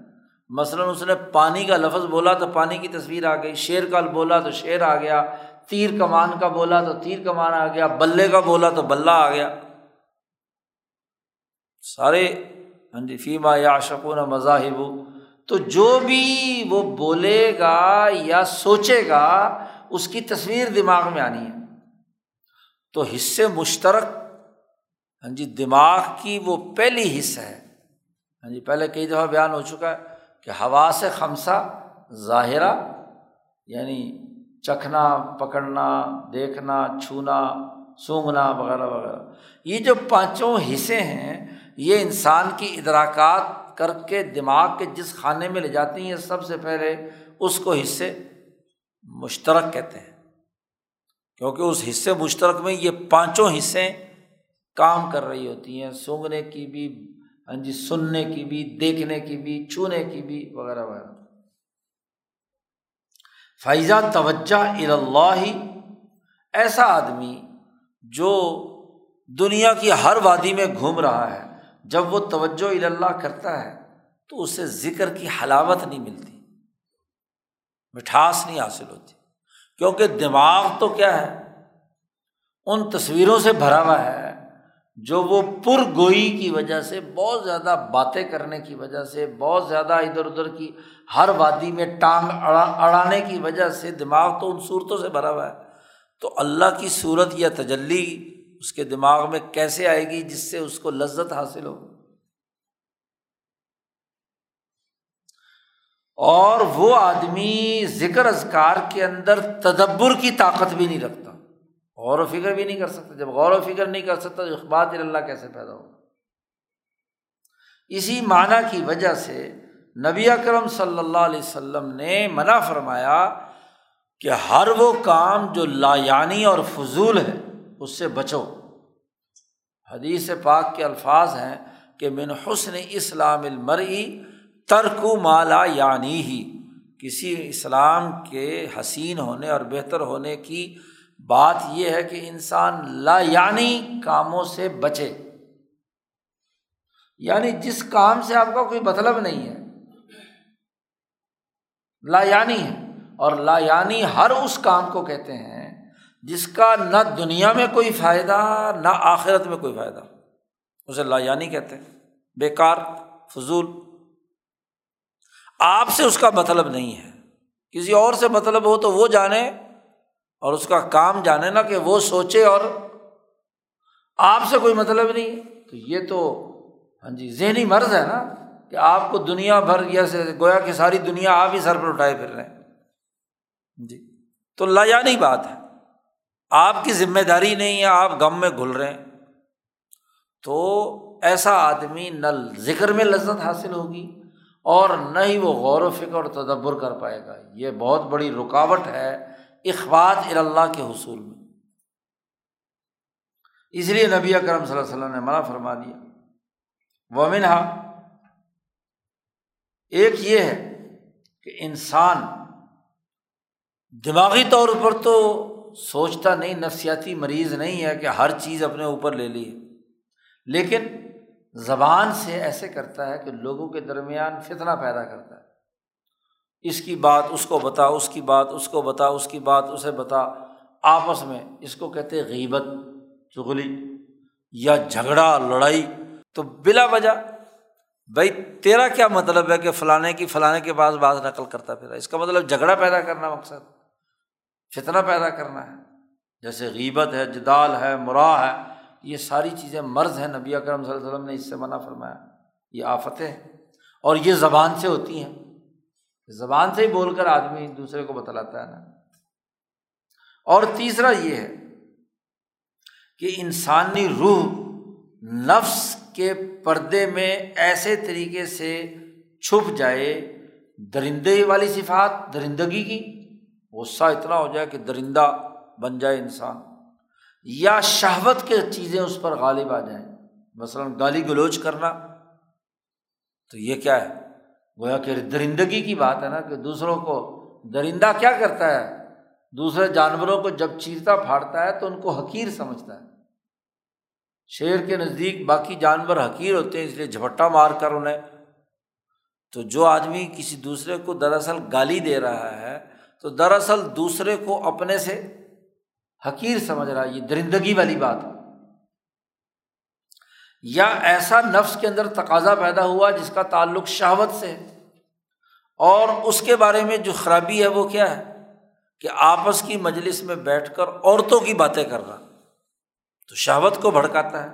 مثلاً اس نے پانی کا لفظ بولا تو پانی کی تصویر آ گئی، شیر کا بولا تو شیر آ گیا، تیر کمان کا بولا تو تیر کمان آ گیا، بلے کا بولا تو بلہ آ گیا۔ سارے ہاں جی فیما یا شکون مذاہب۔ تو جو بھی وہ بولے گا یا سوچے گا اس کی تصویر دماغ میں آنی ہے۔ تو حصے مشترک ہاں جی دماغ کی وہ پہلی حصہ ہے۔ ہاں جی پہلے کئی دفعہ بیان ہو چکا ہے کہ ہوا سے خمسہ ظاہرہ یعنی چکھنا، پکڑنا، دیکھنا، چھونا، سونگنا، وغیرہ وغیرہ۔ یہ جو پانچوں حصے ہیں، یہ انسان کی ادراکات کر کے دماغ کے جس خانے میں لے جاتی ہیں، سب سے پہلے اس کو حصے مشترک کہتے ہیں۔ کیونکہ اس حصے مشترک میں یہ پانچوں حصے کام کر رہی ہوتی ہیں سونگنے کی بھی ہاں جی سننے کی بھی، دیکھنے کی بھی، چھونے کی بھی، وغیرہ وغیرہ۔ فائزہ توجہ اللہ ایسا آدمی جو دنیا کی ہر وادی میں گھوم رہا ہے، جب وہ توجہ اللہ کرتا ہے تو اسے ذکر کی حلاوت نہیں ملتی۔ مٹھاس نہیں حاصل ہوتی۔ کیونکہ دماغ تو کیا ہے؟ ان تصویروں سے بھرا ہوا ہے جو وہ پر گوئی کی وجہ سے، بہت زیادہ باتیں کرنے کی وجہ سے، بہت زیادہ ادھر ادھر کی، ہر وادی میں ٹانگ اڑا، اڑانے کی وجہ سے دماغ تو ان صورتوں سے بھرا ہوا ہے۔ تو اللہ کی صورت یا تجلی اس کے دماغ میں کیسے آئے گی جس سے اس کو لذت حاصل ہو اور وہ آدمی ذکر اذکار کے اندر تدبر کی طاقت بھی نہیں رکھتا، غور و فکر بھی نہیں کر سکتا۔ جب غور و فکر نہیں کر سکتا تو اخبار اللہ کیسے پیدا ہو اسی معنی کی وجہ سے نبی اکرم صلی اللہ علیہ وسلم نے منع فرمایا کہ ہر وہ کام جو لا یعنی اور فضول ہے، اس سے بچو۔ حدیث پاک کے الفاظ ہیں کہ من حسن اسلام المرئی ترک مالا یعنی ہی کسی اسلام کے حسین ہونے اور بہتر ہونے کی بات یہ ہے کہ انسان لا یعنی کاموں سے بچے۔ یعنی جس کام سے آپ کا کوئی مطلب نہیں ہے۔ لا یعنی ہے۔ اور لا یعنی ہر اس کام کو کہتے ہیں جس کا نہ دنیا میں کوئی فائدہ، نہ آخرت میں کوئی فائدہ۔ اسے لا یعنی کہتے ہیں۔ بیکار، فضول۔ آپ سے اس کا مطلب نہیں ہے۔ کسی اور سے مطلب ہو تو وہ جانے اور اس کا کام جانے نا کہ وہ سوچے اور آپ سے کوئی مطلب نہیں۔ تو یہ تو ہاں جی ذہنی مرض ہے نا کہ آپ کو دنیا بھر یا سے گویا کہ ساری دنیا آپ ہی سر پر اٹھائے پھر رہے ہیں۔ جی تو لا نہیں بات ہے۔ آپ کی ذمہ داری نہیں ہے، آپ غم میں گھل رہے ہیں۔ تو ایسا آدمی نہ ذکر میں لذت حاصل ہوگی۔ اور نہ ہی وہ غور و فکر اور تدبر کر پائے گا۔ یہ بہت بڑی رکاوٹ ہے اخبات اللہ کے حصول میں۔ اس لیے نبی اکرم صلی اللہ علیہ وسلم نے منع فرما دیا۔ ومن ہا ایک یہ ہے کہ انسان دماغی طور پر تو سوچتا نہیں، نفسیاتی مریض نہیں ہے کہ ہر چیز اپنے اوپر لے لی لیکن زبان سے ایسے کرتا ہے کہ لوگوں کے درمیان فتنا پیدا کرتا ہے۔ اس کی بات اس کو بتا، اس کی بات اس کو بتا، اس کی بات اسے بتا۔ آپس میں اس کو کہتے غیبت، چغلی یا جھگڑا، لڑائی۔ تو بلا وجہ بھائی تیرا کیا مطلب ہے کہ فلانے کی، فلانے کے پاس بات نقل کرتا پھر اس کا مطلب جھگڑا پیدا کرنا مقصد فتنا پیدا کرنا ہے۔ جیسے غیبت ہے، جدال ہے، مرا ہے یہ ساری چیزیں مرض ہیں، نبی اکرم صلی اللہ علیہ وسلم نے اس سے منع فرمایا۔ یہ آفتیں اور یہ زبان سے ہوتی ہیں۔ زبان سے ہی بول کر آدمی دوسرے کو بتلاتا ہے نا۔ اور تیسرا یہ ہے کہ انسانی روح نفس کے پردے میں ایسے طریقے سے چھپ جائے، درندے والی صفات، درندگی کی، غصہ اتنا ہو جائے کہ درندہ بن جائے انسان۔ یا شہوت کے چیزیں اس پر غالب آ جائیں۔ مثلاً گالی گلوچ کرنا، تو یہ کیا ہے؟ گویا کہ درندگی کی بات ہے نا کہ دوسروں کو درندہ کیا کرتا ہے؟ دوسرے جانوروں کو جب چیرتا پھاڑتا ہے تو ان کو حقیر سمجھتا ہے۔ شیر کے نزدیک باقی جانور حقیر ہوتے ہیں، اس لیے جھپٹا مار کر انہیں۔ تو جو آدمی کسی دوسرے کو دراصل گالی دے رہا ہے، تو دراصل دوسرے کو اپنے سے حقیر سمجھ رہا ہے، یہ درندگی والی بات ہے۔ یا ایسا نفس کے اندر تقاضا پیدا ہوا جس کا تعلق شہوت سے اور اس کے بارے میں جو خرابی ہے وہ کیا ہے؟ کہ آپس کی مجلس میں بیٹھ کر عورتوں کی باتیں کر رہا۔ تو شہوت کو بھڑکاتا ہے۔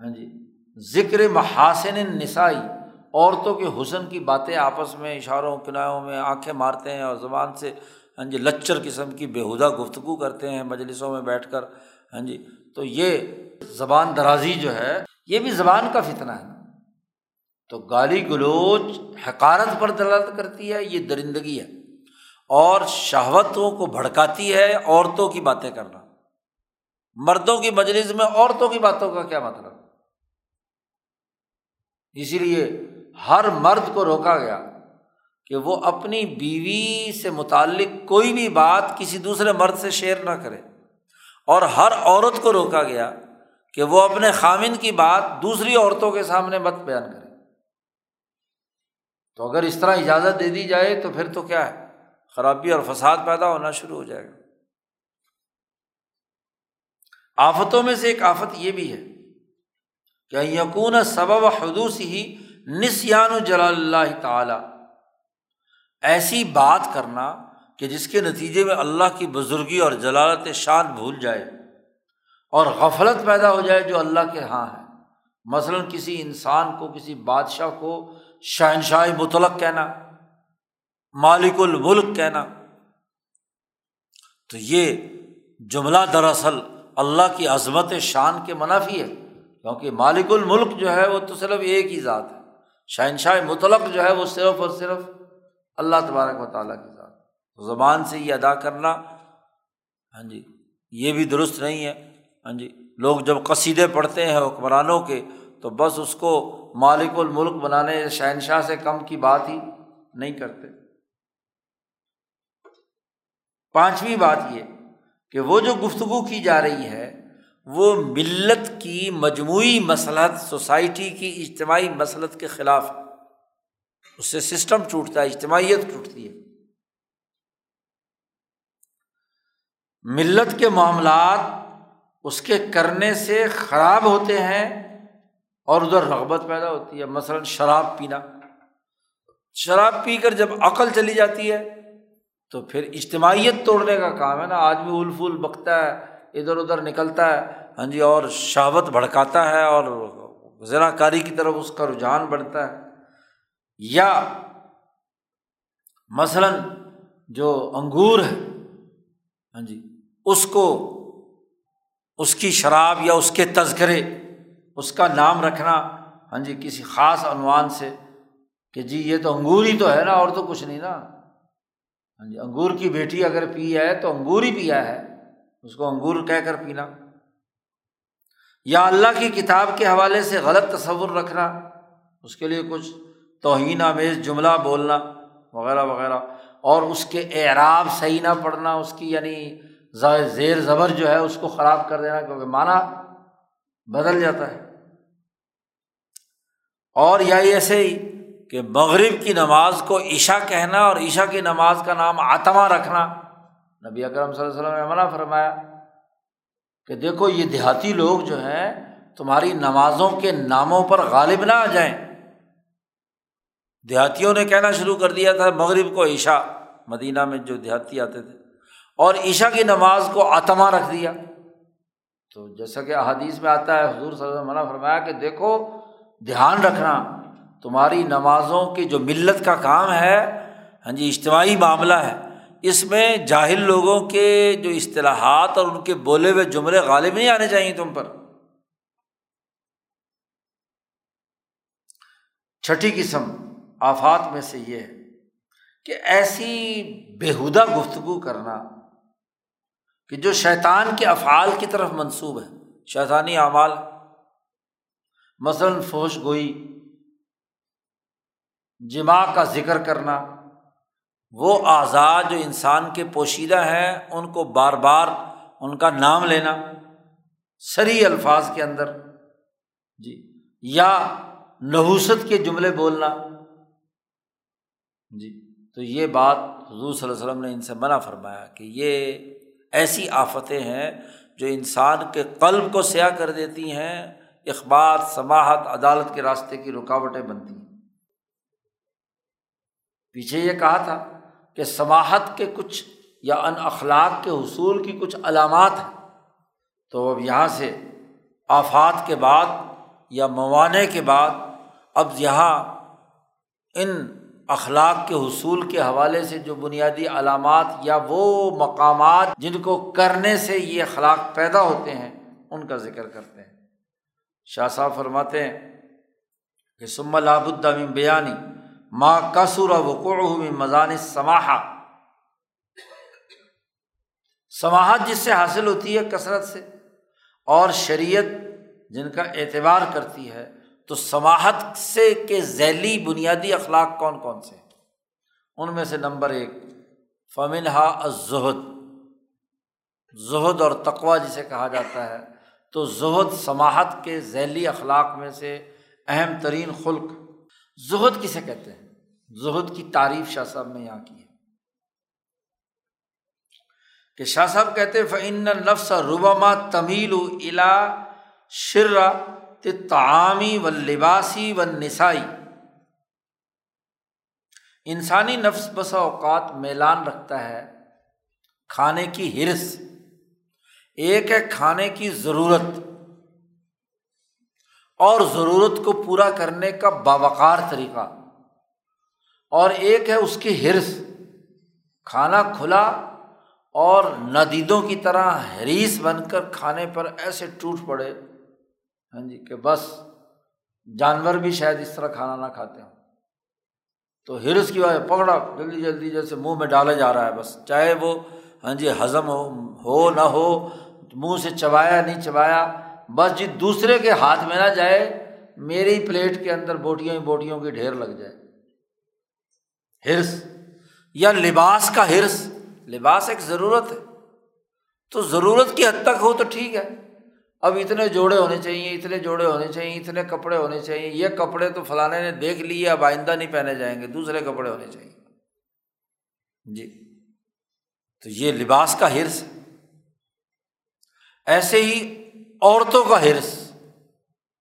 ہاں جی ذکر محاسن نسائی عورتوں کے حسن کی باتیں آپس میں، اشاروں کناروں میں آنکھیں مارتے ہیں اور زبان سے ہاں جی لچر قسم کی بےحدہ گفتگو کرتے ہیں مجلسوں میں بیٹھ کر ہاں جی تو یہ زبان درازی جو ہے، یہ بھی زبان کا فتنہ ہے۔ تو گالی گلوچ حکارت پر دلالت کرتی ہے، یہ درندگی ہے۔ اور شہوتوں کو بھڑکاتی ہے عورتوں کی باتیں کرنا۔ مردوں کی مجلس میں عورتوں کی باتوں کا کیا مطلب؟ اسی لیے ہر مرد کو روکا گیا۔ کہ وہ اپنی بیوی سے متعلق کوئی بھی بات کسی دوسرے مرد سے شیئر نہ کرے۔ اور ہر عورت کو روکا گیا کہ وہ اپنے خامن کی بات دوسری عورتوں کے سامنے مت بیان کرے۔ تو اگر اس طرح اجازت دے دی جائے تو پھر تو کیا ہے؟ خرابی اور فساد پیدا ہونا شروع ہو جائے گا۔ آفتوں میں سے ایک آفت یہ بھی ہے کہ یقون سبب حدوث ہی نسان جلال اللہ تعالی۔ ایسی بات کرنا کہ جس کے نتیجے میں اللہ کی بزرگی اور جلالت شان بھول جائے اور غفلت پیدا ہو جائے جو اللہ کے یہاں ہے۔ مثلاً کسی انسان کو، کسی بادشاہ کو شہنشاہ مطلق کہنا، مالک الملک کہنا، تو یہ جملہ دراصل اللہ کی عظمت شان کے منافی ہے۔ کیونکہ مالک الملک جو ہے وہ تو صرف ایک ہی ذات ہے شہنشاہ مطلق جو ہے وہ صرف اور صرف اللہ تبارک و تعالیٰ کی ذات۔ زبان سے یہ ادا کرنا ہاں جی یہ بھی درست نہیں ہے۔ ہاں جی لوگ جب قصیدے پڑھتے ہیں حکمرانوں کے، تو بس اس کو مالک الملک بنانے، شہنشاہ سے کم کی بات ہی نہیں کرتے۔ پانچویں بات یہ کہ وہ جو گفتگو کی جا رہی ہے، وہ ملت کی مجموعی مسلحت، سوسائٹی کی اجتماعی مسلط کے خلاف اس سے سسٹم ٹوٹتا ہے، اجتماعیت ٹوٹتی ہے۔ ملت کے معاملات اس کے کرنے سے خراب ہوتے ہیں اور ادھر رغبت پیدا ہوتی ہے۔ مثلاً شراب پینا۔ شراب پی کر جب عقل چلی جاتی ہے تو پھر اجتماعیت توڑنے کا کام ہے نا۔ آدمی ال بکتا ہے، ادھر ادھر نکلتا ہے ہاں جی اور شہوت بھڑکاتا ہے اور ذرا کاری کی طرف اس کا رجحان بڑھتا ہے۔ یا مثلاً جو انگور ہے ہاں جی اس کو، اس کی شراب یا اس کے تذکرے، اس کا نام رکھنا ہاں جی کسی خاص عنوان سے کہ جی یہ تو انگور ہی تو ہے نا، اور تو کچھ نہیں نا۔ ہاں جی انگور کی بیٹی اگر پی ہے تو انگور ہی پیا ہے، اس کو انگور کہہ کر پینا۔ یا اللہ کی کتاب کے حوالے سے غلط تصور رکھنا، اس کے لیے کچھ توہین آمیز جملہ بولنا، وغیرہ وغیرہ۔ اور اس کے اعراب صحیح نہ پڑھنا، اس کی یعنی زیر زبر جو ہے، اس کو خراب کر دینا، کیونکہ مانا بدل جاتا ہے۔ اور یا ایسے ہی کہ مغرب کی نماز کو عشا کہنا اور عشا کی نماز کا نام آتما رکھنا۔ نبی اکرم صلی اللہ علیہ وسلم نے منع فرمایا کہ دیکھو، یہ دیہاتی لوگ جو ہیں، تمہاری نمازوں کے ناموں پر غالب نہ آ جائیں۔ دیہاتیوں نے کہنا شروع کر دیا تھا مغرب کو عشا مدینہ میں جو دیہاتی آتے تھے۔ اور عشا کی نماز کو آتما رکھ دیا۔ تو جیسا کہ احادیث میں آتا ہے، حضور صلی اللہ علیہ منع فرمایا کہ دیکھو، دھیان رکھنا، تمہاری نمازوں کی جو ملت کا کام ہے ہاں جی اجتماعی معاملہ ہے، اس میں جاہل لوگوں کے جو اصطلاحات اور ان کے بولے ہوئے جملے غالب نہیں آنے چاہیے تم پر۔ چھٹی قسم آفات میں سے یہ ہے کہ ایسی بےحدہ گفتگو کرنا کہ جو شیطان کے افعال کی طرف منسوب ہے، شیطانی اعمال، مثلاً فوش گوئی جمع کا ذکر کرنا، وہ آزاد جو انسان کے پوشیدہ ہیں، ان کو بار بار ان کا نام لینا، سری الفاظ کے اندر جی یا نحوست کے جملے بولنا جی۔ تو یہ بات حضور صلی اللہ علیہ وسلم نے ان سے منع فرمایا کہ یہ ایسی آفتیں ہیں جو انسان کے قلب کو سیاہ کر دیتی ہیں اخبار سماہت عدالت کے راستے کی رکاوٹیں بنتی ہیں۔ پیچھے یہ کہا تھا کہ سماہت کے کچھ یا ان اخلاق کے حصول کی کچھ علامات ہیں۔ تو اب یہاں سے آفات کے بعد یا موانع کے بعد اب یہاں ان اخلاق کے حصول کے حوالے سے جو بنیادی علامات یا وہ مقامات جن کو کرنے سے یہ اخلاق پیدا ہوتے ہیں، ان کا ذکر کرتے ہیں۔ شاہ صاحب فرماتے ہیں کہ سم لاب بیانی ماں کسر وقوع مضان سماحا سماہت جس سے حاصل ہوتی ہے کثرت سے، اور شریعت جن کا اعتبار کرتی ہے تو سماہت سے کے ذیلی بنیادی اخلاق کون کون سے ان میں سے نمبر ایک فمن ہا ازہد زہد اور تقوا جسے کہا جاتا ہے۔ تو زہد سماہت کے ذیلی اخلاق میں سے اہم ترین خلق۔ زہد کسے کہتے ہیں؟ زہد کی تعریف شاہ صاحب نے یہاں کی ہے۔ کہ شاہ صاحب کہتے فعن نفس ربما تمیل الا شرا تعامی و لباسی و نسائی انسانی نفس بسا اوقات میلان رکھتا ہے کھانے کی ہرس۔ ایک ہے کھانے کی ضرورت۔ اور ضرورت کو پورا کرنے کا باوقار طریقہ۔ اور ایک ہے اس کی ہرس۔ کھانا کھلا اور ندیدوں کی طرح حریث بن کر کھانے پر ایسے ٹوٹ پڑے۔ ہاں جی کہ بس جانور بھی شاید اس طرح کھانا نہ کھاتے ہوں۔ تو ہرس کی وجہ، پکڑا، جلدی جلدی جیسے منہ میں ڈالا جا رہا ہے بس۔ چاہے وہ ہاں جی ہضم ہو ہو نہ ہو، منہ سے چبایا، نہیں چبایا، بس جی دوسرے کے ہاتھ میں نہ جائے، میری پلیٹ کے اندر بوٹیاں ہی بوٹیوں کی ڈھیر لگ جائے۔ ہرس، یا لباس کا ہرس۔ لباس ایک ضرورت ہے۔ تو ضرورت کی حد تک ہو تو ٹھیک ہے۔ اب اتنے جوڑے ہونے چاہیے، اتنے جوڑے ہونے چاہیے، اتنے کپڑے ہونے چاہیے، یہ کپڑے تو فلانے نے دیکھ لیے، اب آئندہ نہیں پہنے جائیں گے، دوسرے کپڑے ہونے چاہیے۔ جی۔ تو یہ لباس کا ہرس ایسے ہی عورتوں کا ہرس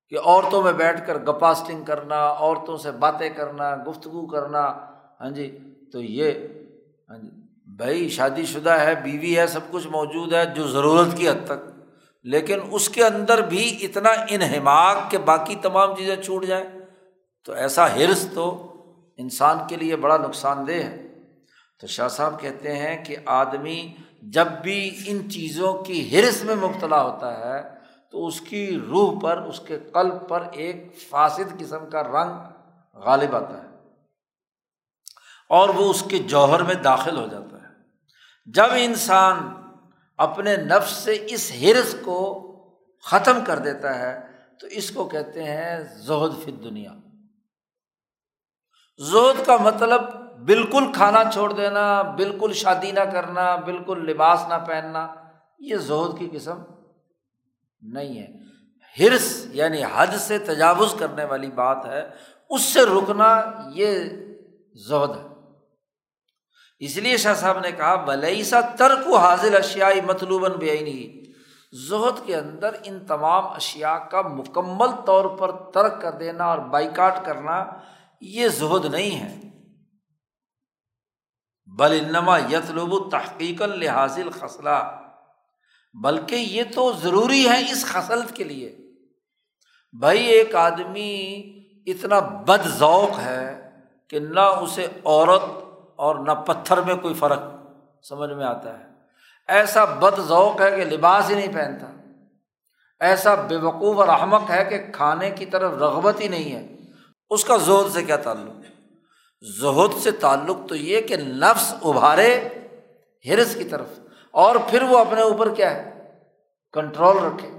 کہ عورتوں میں بیٹھ کر گپاسٹنگ کرنا، عورتوں سے باتیں کرنا، گفتگو کرنا۔ ہاں جی تو یہ ہاں جی بھائی شادی شدہ ہے، بیوی ہے، سب کچھ موجود ہے، جو ضرورت کی حد تک۔ لیکن اس کے اندر بھی اتنا انہماک کہ باقی تمام چیزیں چھوٹ جائیں، تو ایسا ہرس تو انسان کے لیے بڑا نقصان دہ ہے۔ تو شاہ صاحب کہتے ہیں کہ آدمی جب بھی ان چیزوں کی ہرس میں مبتلا ہوتا ہے، تو اس کی روح پر، اس کے قلب پر ایک فاسد قسم کا رنگ غالب آتا ہے اور وہ اس کے جوہر میں داخل ہو جاتا ہے۔ جب انسان اپنے نفس سے اس ہرس کو ختم کر دیتا ہے، تو اس کو کہتے ہیں زہد فت دنیا زہد کا مطلب بالکل کھانا چھوڑ دینا، بالکل شادی نہ کرنا، بالکل لباس نہ پہننا، یہ زہد کی قسم نہیں ہے۔ ہرس یعنی حد سے تجاوز کرنے والی بات ہے، اس سے رکنا یہ زہد ہے۔ اس لیے شاہ صاحب نے کہا بلیسا ترک و حاضر اشیائی مطلوباً بے نہیں زہد کے اندر ان تمام اشیا کا مکمل طور پر ترک کر دینا اور بائیکاٹ کرنا یہ زہد نہیں ہے۔ بل انما یتلوب تحقیق لحاظ خسلہ بلکہ یہ تو ضروری ہے اس خصلت کے لیے۔ بھائی ایک آدمی اتنا بد ذوق ہے کہ نہ اسے عورت اور نہ پتھر میں کوئی فرق سمجھ میں آتا ہے۔ ایسا بد ذوق ہے کہ لباس ہی نہیں پہنتا۔ ایسا بے وقوف اور احمق ہے کہ کھانے کی طرف رغبت ہی نہیں ہے۔ اس کا زہد سے کیا تعلق؟ زہد سے تعلق تو یہ کہ نفس ابھارے ہرس کی طرف۔ اور پھر وہ اپنے اوپر کیا ہے؟ کنٹرول رکھے۔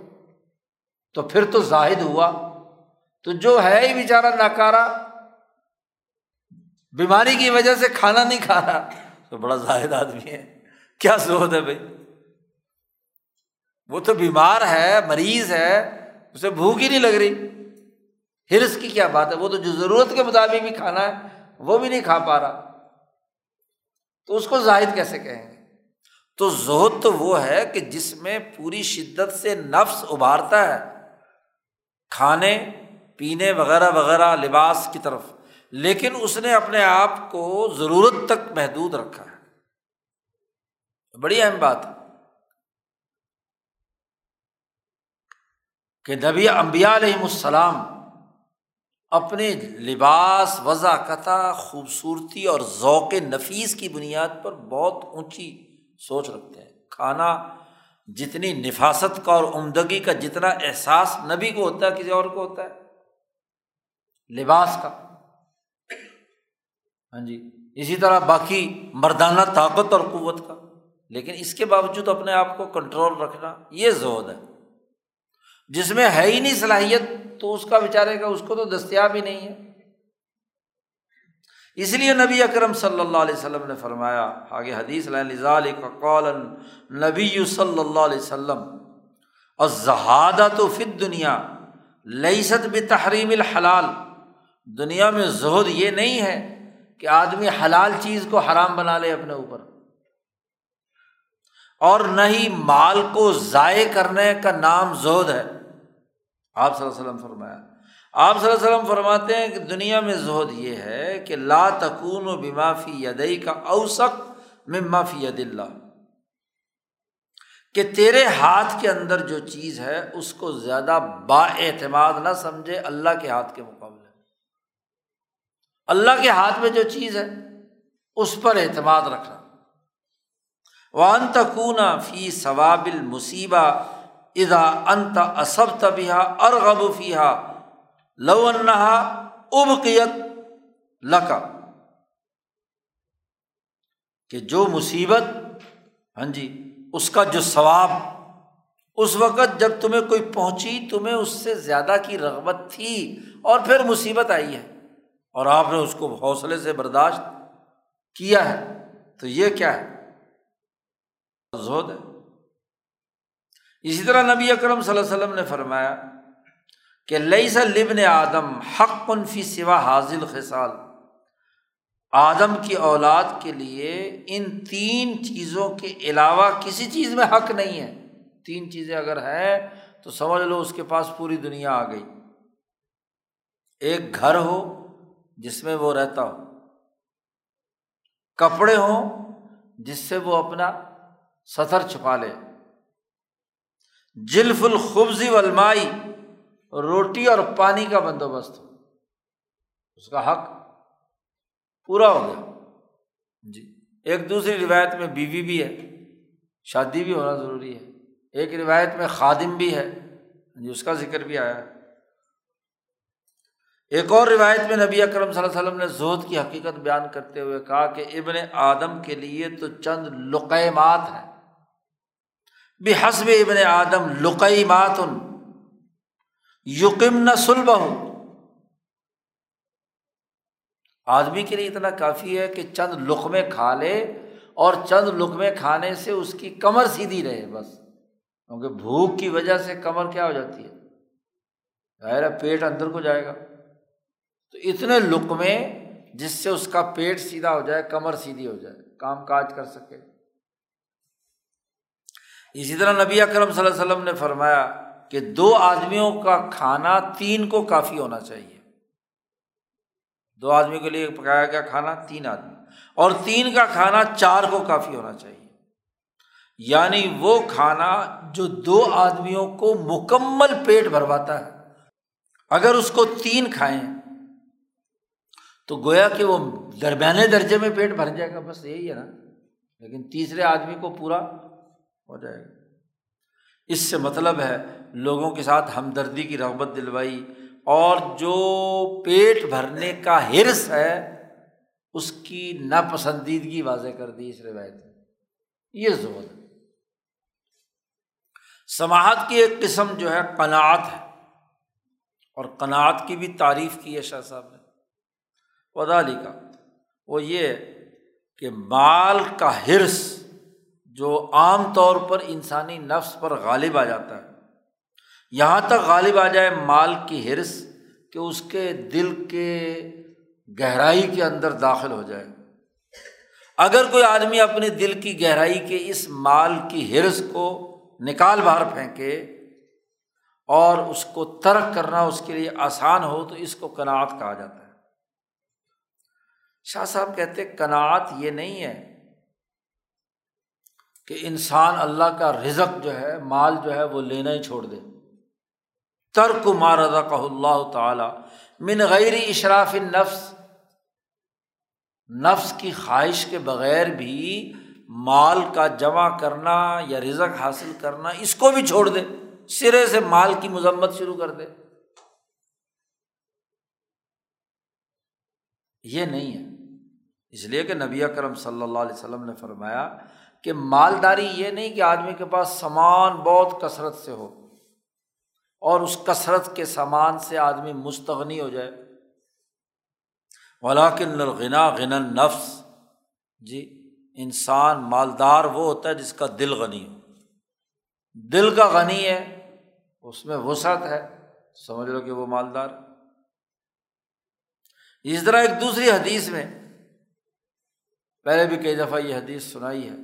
تو پھر تو زاہد ہوا۔ تو جو ہے ہی بیچارہ ناکارا بیماری کی وجہ سے کھانا نہیں کھا رہا۔ تو بڑا زاہد آدمی ہے۔ کیا سوت ہے بھائی؟ وہ تو بیمار ہے، مریض ہے، اسے بھوک ہی نہیں لگ رہی۔ ہرس کی کیا بات ہے؟ وہ تو جو ضرورت کے مطابق بھی کھانا ہے، وہ بھی نہیں کھا پا رہا۔ تو اس کو زاہد کیسے کہیں گے؟ تو زہد تو وہ ہے کہ جس میں پوری شدت سے نفس ابھارتا ہے۔ کھانے، پینے وغیرہ وغیرہ، لباس کی طرف۔ لیکن اس نے اپنے آپ کو ضرورت تک محدود رکھا ہے۔ بڑی اہم بات ہے کہ نبی امبیا علیہم السلام اپنے لباس، وضع قطع خوبصورتی اور ذوق نفیس کی بنیاد پر بہت اونچی سوچ رکھتے ہیں۔ کھانا جتنی نفاست کا اور عمدگی کا جتنا احساس نبی کو ہوتا ہے، کسی اور کو ہوتا ہے۔ لباس کا۔ ہاں جی اسی طرح باقی مردانہ طاقت اور قوت کا۔ لیکن اس کے باوجود اپنے آپ کو کنٹرول رکھنا یہ زود ہے۔ جس میں ہے ہی نہیں صلاحیت، تو اس کا بیچارے کا، اس کو تو دستیاب ہی نہیں ہے۔ اس لیے نبی اکرم صلی اللہ علیہ وسلم نے فرمایا، آگے حدیث قول نبی صلی اللہ علیہ وسلم اور زہادہ تو فت دنیا لئیست بھی تحریم الحلال۔ دنیا میں زہد یہ نہیں ہے کہ آدمی حلال چیز کو حرام بنا لے اپنے اوپر۔ اور نہ ہی مال کو ضائع کرنے کا نام زہد ہے۔ آپ صلی اللہ علیہ وسلم فرمایا۔ آپ صلی اللہ علیہ وسلم فرماتے ہیں کہ دنیا میں زہد یہ ہے کہ لا تکون و بیمافی یدئی کا اوسق میں معافی ید اللہ۔ کہ تیرے ہاتھ کے اندر جو چیز ہے اس کو زیادہ با اعتماد نہ سمجھے اللہ کے ہاتھ کے مقابلے اللہ کے ہاتھ میں جو چیز ہے، اس پر اعتماد رکھنا۔ وان تکون فی ثواب المصیبہ ادا انت اسب تبیہ ارغب فیحا لو انہا ابقیت لکا کہ جو مصیبت ہاں جی اس کا جو ثواب، اس وقت جب تمہیں کوئی پہنچی، تمہیں اس سے زیادہ کی رغبت تھی اور پھر مصیبت آئی ہے۔ اور آپ نے اس کو حوصلے سے برداشت کیا ہے، تو یہ کیا ہے؟ زہد ہے۔ اسی طرح نبی اکرم صلی اللہ علیہ وسلم نے فرمایا کہ لئی سا لبن آدم حق فی سوا حاضل خسال آدم کی اولاد کے لیے ان تین چیزوں کے علاوہ کسی چیز میں حق نہیں ہے۔ تین چیزیں اگر ہیں تو سمجھ لو اس کے پاس پوری دنیا آ گئی۔ ایک گھر ہو جس میں وہ رہتا ہو۔ کپڑے ہوں جس سے وہ اپنا سطر چھپا لے۔ جلف الخبزی والمائی، روٹی اور پانی کا بندوبست ہو۔ اس کا حق پورا ہو گیا۔ جی ایک دوسری روایت میں بیوی بھی ہے، شادی بھی ہونا ضروری ہے۔ ایک روایت میں خادم بھی ہے۔ جی اس کا ذکر بھی آیا۔ ہے ایک اور روایت میں نبی اکرم صلی اللہ علیہ وسلم نے زہد کی حقیقت بیان کرتے ہوئے کہا کہ ابن آدم کے لیے تو چند لقیمات ہیں۔ بے حسب ابن آدم لقیمات یقم نہ سلب ہوں آدمی کے لیے اتنا کافی ہے کہ چند لقمے کھا لے اور چند لقمے کھانے سے اس کی کمر سیدھی رہے بس۔ کیونکہ بھوک کی وجہ سے کمر کیا ہو جاتی ہے؟ ظاہر پیٹ اندر کو جائے گا۔ تو اتنے لقمے جس سے اس کا پیٹ سیدھا ہو جائے، کمر سیدھی ہو جائے، کام کاج کر سکے۔ اسی طرح نبی اکرم صلی اللہ علیہ وسلم نے فرمایا کہ دو آدمیوں کا کھانا تین کو کافی ہونا چاہیے۔ دو آدمی کے لیے پکایا گیا کھانا تین آدمی۔ اور تین کا کھانا چار کو کافی ہونا چاہیے۔ یعنی وہ کھانا جو دو آدمیوں کو مکمل پیٹ بھرواتا ہے۔ اگر اس کو تین کھائیں تو گویا کہ وہ درمیانے درجے میں پیٹ بھر جائے گا، بس یہی ہے نا۔ لیکن تیسرے آدمی کو پورا ہو جائے گا۔ اس سے مطلب ہے، لوگوں کے ساتھ ہمدردی کی رغبت دلوائی اور جو پیٹ بھرنے کا ہرس ہے، اس کی ناپسندیدگی واضح کر دی اس روایت میں۔ یہ زور ہے۔ سماعت کی ایک قسم جو ہے، قناعت ہے۔ اور قناعت کی بھی تعریف کی ہے شاہ صاحب نے۔ ودالی کا وہ یہ کہ مال کا ہرس جو عام طور پر انسانی نفس پر غالب آ جاتا ہے۔ یہاں تک غالب آ جائے مال کی ہرس کہ اس کے دل کے گہرائی کے اندر داخل ہو جائے۔ اگر کوئی آدمی اپنے دل کی گہرائی کے اس مال کی ہرس کو نکال باہر پھینکے اور اس کو ترک کرنا اس کے لیے آسان ہو تو اس کو کناعت کہا جاتا ہے۔ شاہ صاحب کہتے کناعت یہ نہیں ہے کہ انسان اللہ کا رزق جو ہے، مال جو ہے، وہ لینا ہی چھوڑ دے۔ ترک ماردا کہ اللہ تعالی من غیر اشراف نفس نفس کی خواہش کے بغیر بھی مال کا جمع کرنا یا رزق حاصل کرنا اس کو بھی چھوڑ دے۔ سرے سے مال کی مذمت شروع کر دے۔ یہ نہیں ہے۔ اس لیے کہ نبی کرم صلی اللہ علیہ وسلم نے فرمایا کہ مالداری یہ نہیں کہ آدمی کے پاس سامان بہت کثرت سے ہو اور اس کثرت کے سامان سے آدمی مستغنی ہو جائے۔ ولاکن الغنا غنا نفس جی انسان مالدار وہ ہوتا ہے جس کا دل غنی ہو۔ دل کا غنی ہے، اس میں وسعت ہے۔ سمجھ لو کہ وہ مالدار۔ اس طرح ایک دوسری حدیث میں پہلے بھی کئی دفعہ یہ حدیث سنائی ہے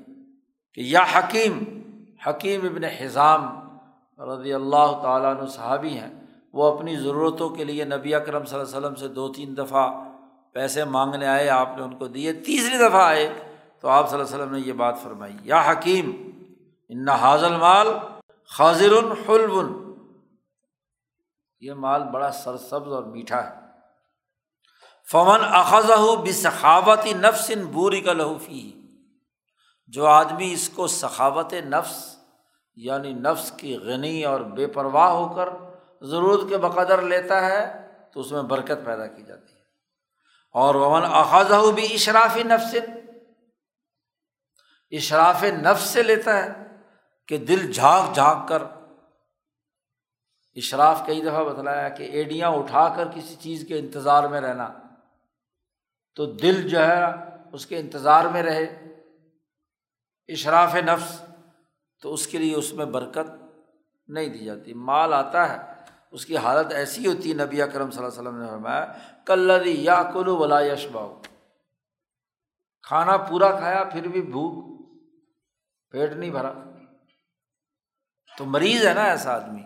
کہ یا حکیم حکیم ابن حضام رضی اللہ تعالیٰ عنہ صحابی ہیں، وہ اپنی ضرورتوں کے لیے نبی اکرم صلی اللہ علیہ وسلم سے دو تین دفعہ پیسے مانگنے آئے، آپ نے ان کو دیے، تیسری دفعہ آئے تو آپ صلی اللہ علیہ وسلم نے یہ بات فرمائی، یا حکیم، ان حاضل مال خاضر حلب یہ مال بڑا سرسبز اور میٹھا ہے۔ فمن اخذ بسخاوتی نفس بوری کا لہوفی جو آدمی اس کو سخاوت نفس یعنی نفس کی غنی اور بے پرواہ ہو کر ضرورت کے بقدر لیتا ہے، تو اس میں برکت پیدا کی جاتی ہے۔ اور ومن اخذ بھی اشرافی نفس، اشراف نفس سے لیتا ہے کہ دل جھانک جھانک کر۔ اشراف کئی دفعہ بتلایا کہ ایڈیاں اٹھا کر کسی چیز کے انتظار میں رہنا۔ تو دل جو ہے اس کے انتظار میں رہے، اشراف نفس، تو اس کے لیے اس میں برکت نہیں دی جاتی۔ مال آتا ہے، اس کی حالت ایسی ہوتی ہے، نبی اکرم صلی اللہ علیہ وسلم نے فرمایا کلدی یا کلو ولا یش باؤ کھانا پورا کھایا، پھر بھی بھوک، پیٹ نہیں بھرا۔ تو مریض ہے نا ایسا آدمی۔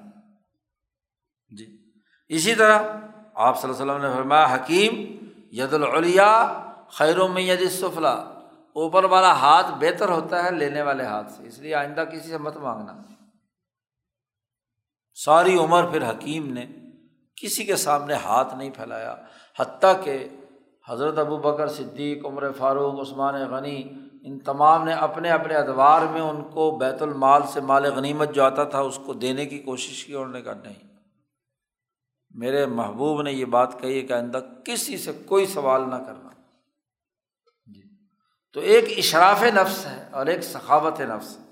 جی۔ اسی طرح آپ صلی اللہ علیہ وسلم نے فرمایا، حکیم ید العلیا خیر میں ید سفلا۔ اوپر والا ہاتھ بہتر ہوتا ہے لینے والے ہاتھ سے، اس لیے آئندہ کسی سے مت مانگنا۔ ساری عمر پھر حکیم نے کسی کے سامنے ہاتھ نہیں پھیلایا، حتیٰ کہ حضرت ابو بکر صدیق، عمر فاروق، عثمان غنی، ان تمام نے اپنے اپنے ادوار میں ان کو بیت المال سے مال غنیمت جو آتا تھا اس کو دینے کی کوشش کی اور نے کہا نہیں۔ میرے محبوب نے یہ بات کہی کہ آئندہ کسی سے کوئی سوال نہ کرنا۔ جی۔ تو ایک اشراف نفس ہے اور ایک سخاوت نفس ہے۔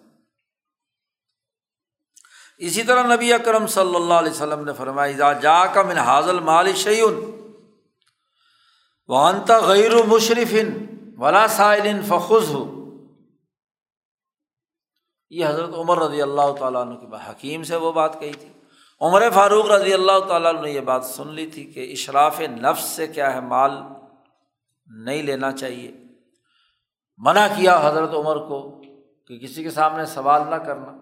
اسی طرح نبی اکرم صلی اللہ علیہ وسلم نے فرمایا جا کا من حاضل مال شعین وانتا غیر مشرف ولا سائل فخذ ہو یہ حضرت عمر رضی اللہ تعالیٰ عنہ کی حکیم سے وہ بات کہی تھی۔ عمر فاروق رضی اللہ تعالیٰ نے یہ بات سن لی تھی کہ اشراف نفس سے کیا ہے مال نہیں لینا چاہیے۔ منع کیا حضرت عمر کو کہ کسی کے سامنے سوال نہ کرنا۔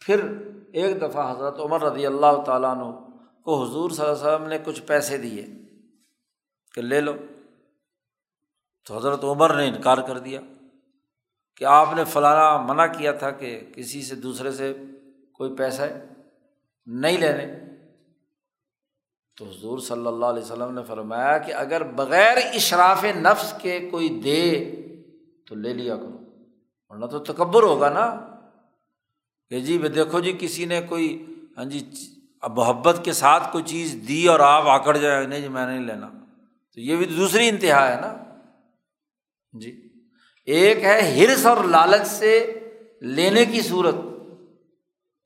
پھر ایک دفعہ حضرت عمر رضی اللہ تعالیٰ عنہ کو حضور صلی اللہ علیہ وسلم نے کچھ پیسے دیے کہ لے لو۔ تو حضرت عمر نے انکار کر دیا کہ آپ نے فلانا منع کیا تھا کہ کسی سے دوسرے سے کوئی پیسہ ہے۔ نہیں لینے۔ تو حضور صلی اللہ علیہ وسلم نے فرمایا کہ اگر بغیر اشراف نفس کے کوئی دے تو لے لیا کرو۔ ورنہ تو تکبر ہوگا نا۔ کہ جی دیکھو جی کسی نے کوئی ہاں جی محبت کے ساتھ کوئی چیز دی اور آپ آکڑ جائے، نہیں جی میں نہیں لینا۔ تو یہ بھی دوسری انتہا ہے نا۔ جی۔ ایک ہے ہرس اور لالچ سے لینے کی صورت۔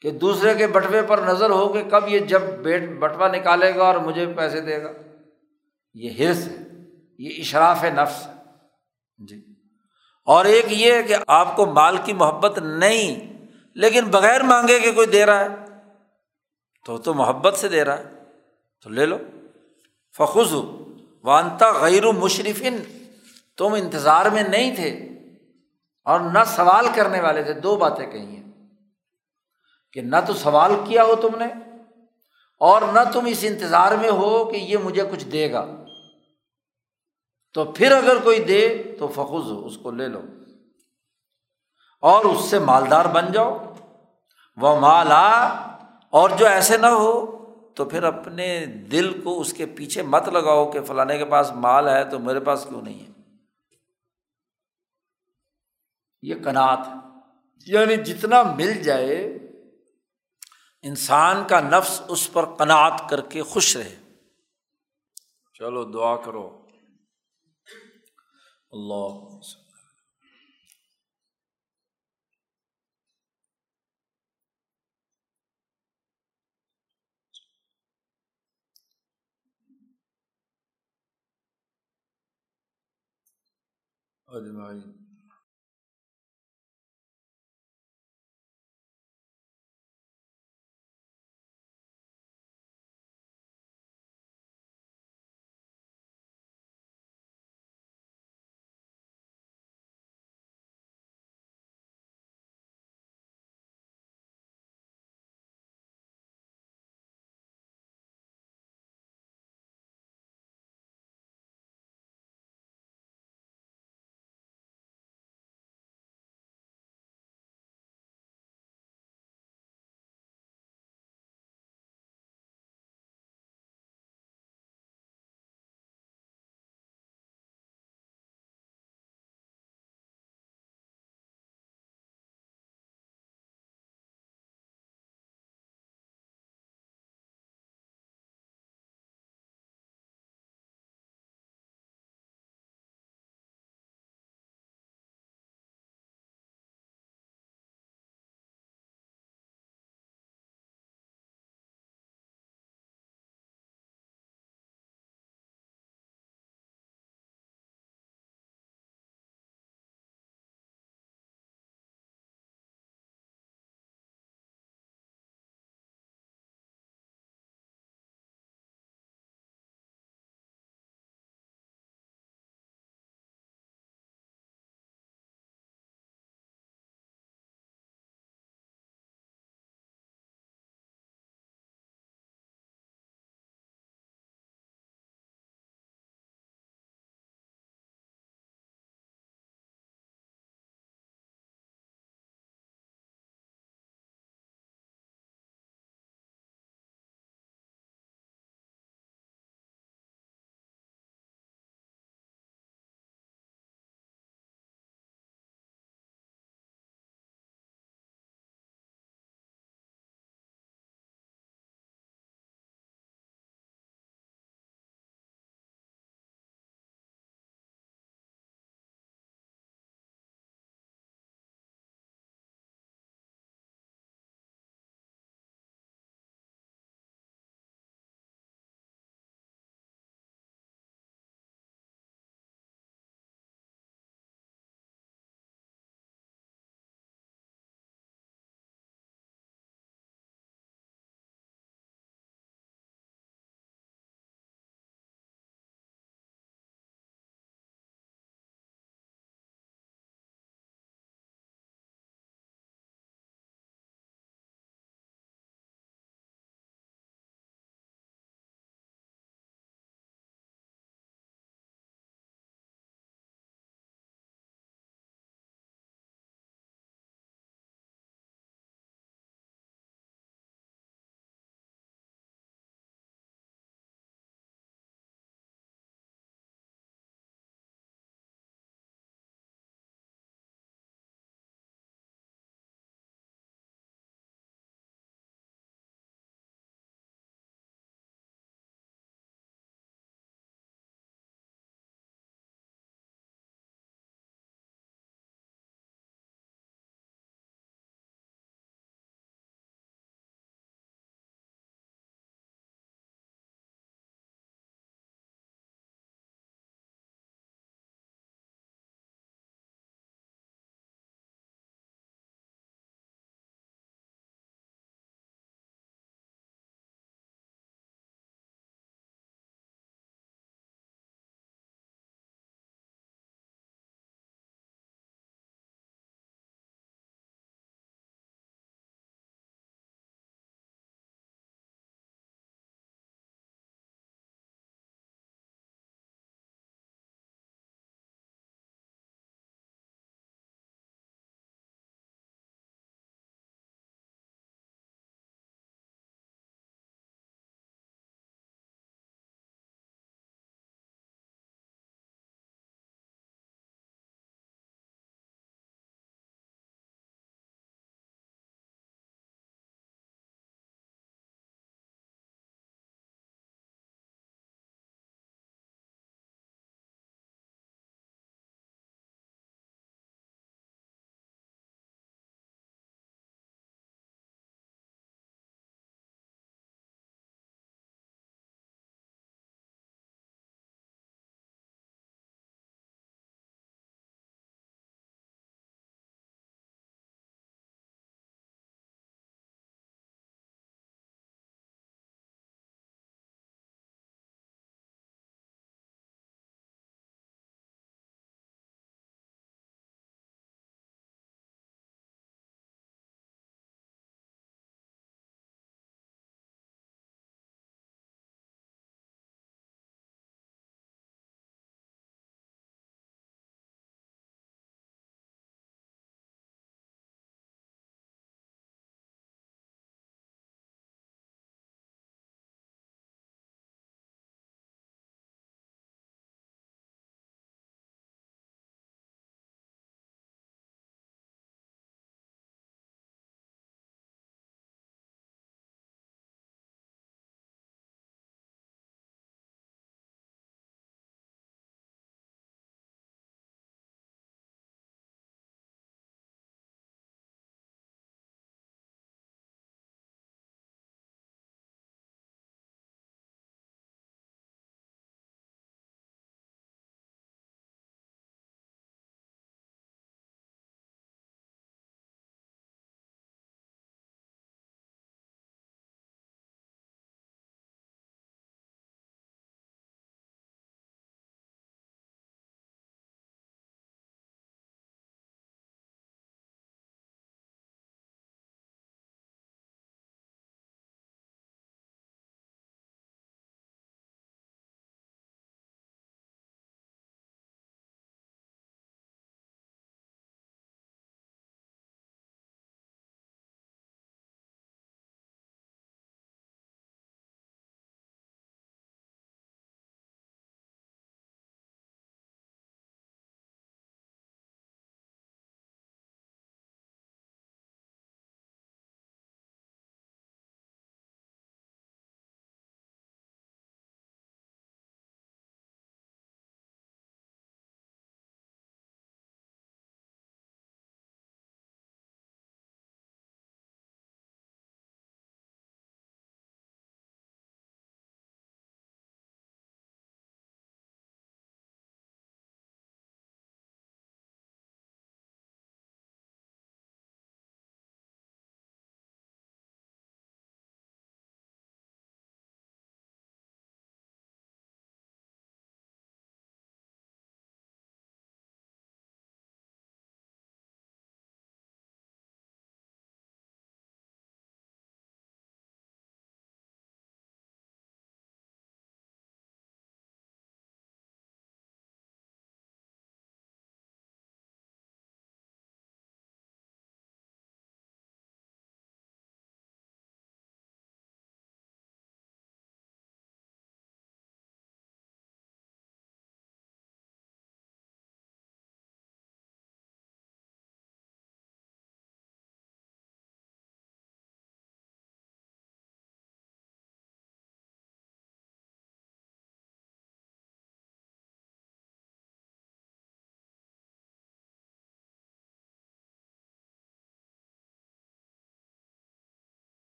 کہ دوسرے کے بٹوے پر نظر ہو کہ کب یہ جب بیٹ بٹوا نکالے گا اور مجھے پیسے دے گا۔ یہ حرص ہے، یہ اشراف نفس ہے۔ جی۔ اور ایک یہ ہے کہ آپ کو مال کی محبت نہیں، لیکن بغیر مانگے کہ کوئی دے رہا ہے، تو تو محبت سے دے رہا ہے۔ تو لے لو۔ فخوز وانتا غیر و مشرفن، تم انتظار میں نہیں تھے اور نہ سوال کرنے والے تھے۔ دو باتیں کہی ہیں۔ کہ نہ تو سوال کیا ہو تم نے اور نہ تم اس انتظار میں ہو کہ یہ مجھے کچھ دے گا۔ تو پھر اگر کوئی دے تو فخوز ہو اس کو لے لو۔ اور اس سے مالدار بن جاؤ۔ وہ مالا، اور جو ایسے نہ ہو تو پھر اپنے دل کو اس کے پیچھے مت لگاؤ کہ فلانے کے پاس مال ہے تو میرے پاس کیوں نہیں ہے۔ یہ کنات یعنی جتنا مل جائے انسان کا نفس اس پر قناعت کر کے خوش رہے۔ چلو دعا کرو۔ اللہ۔ اجمائی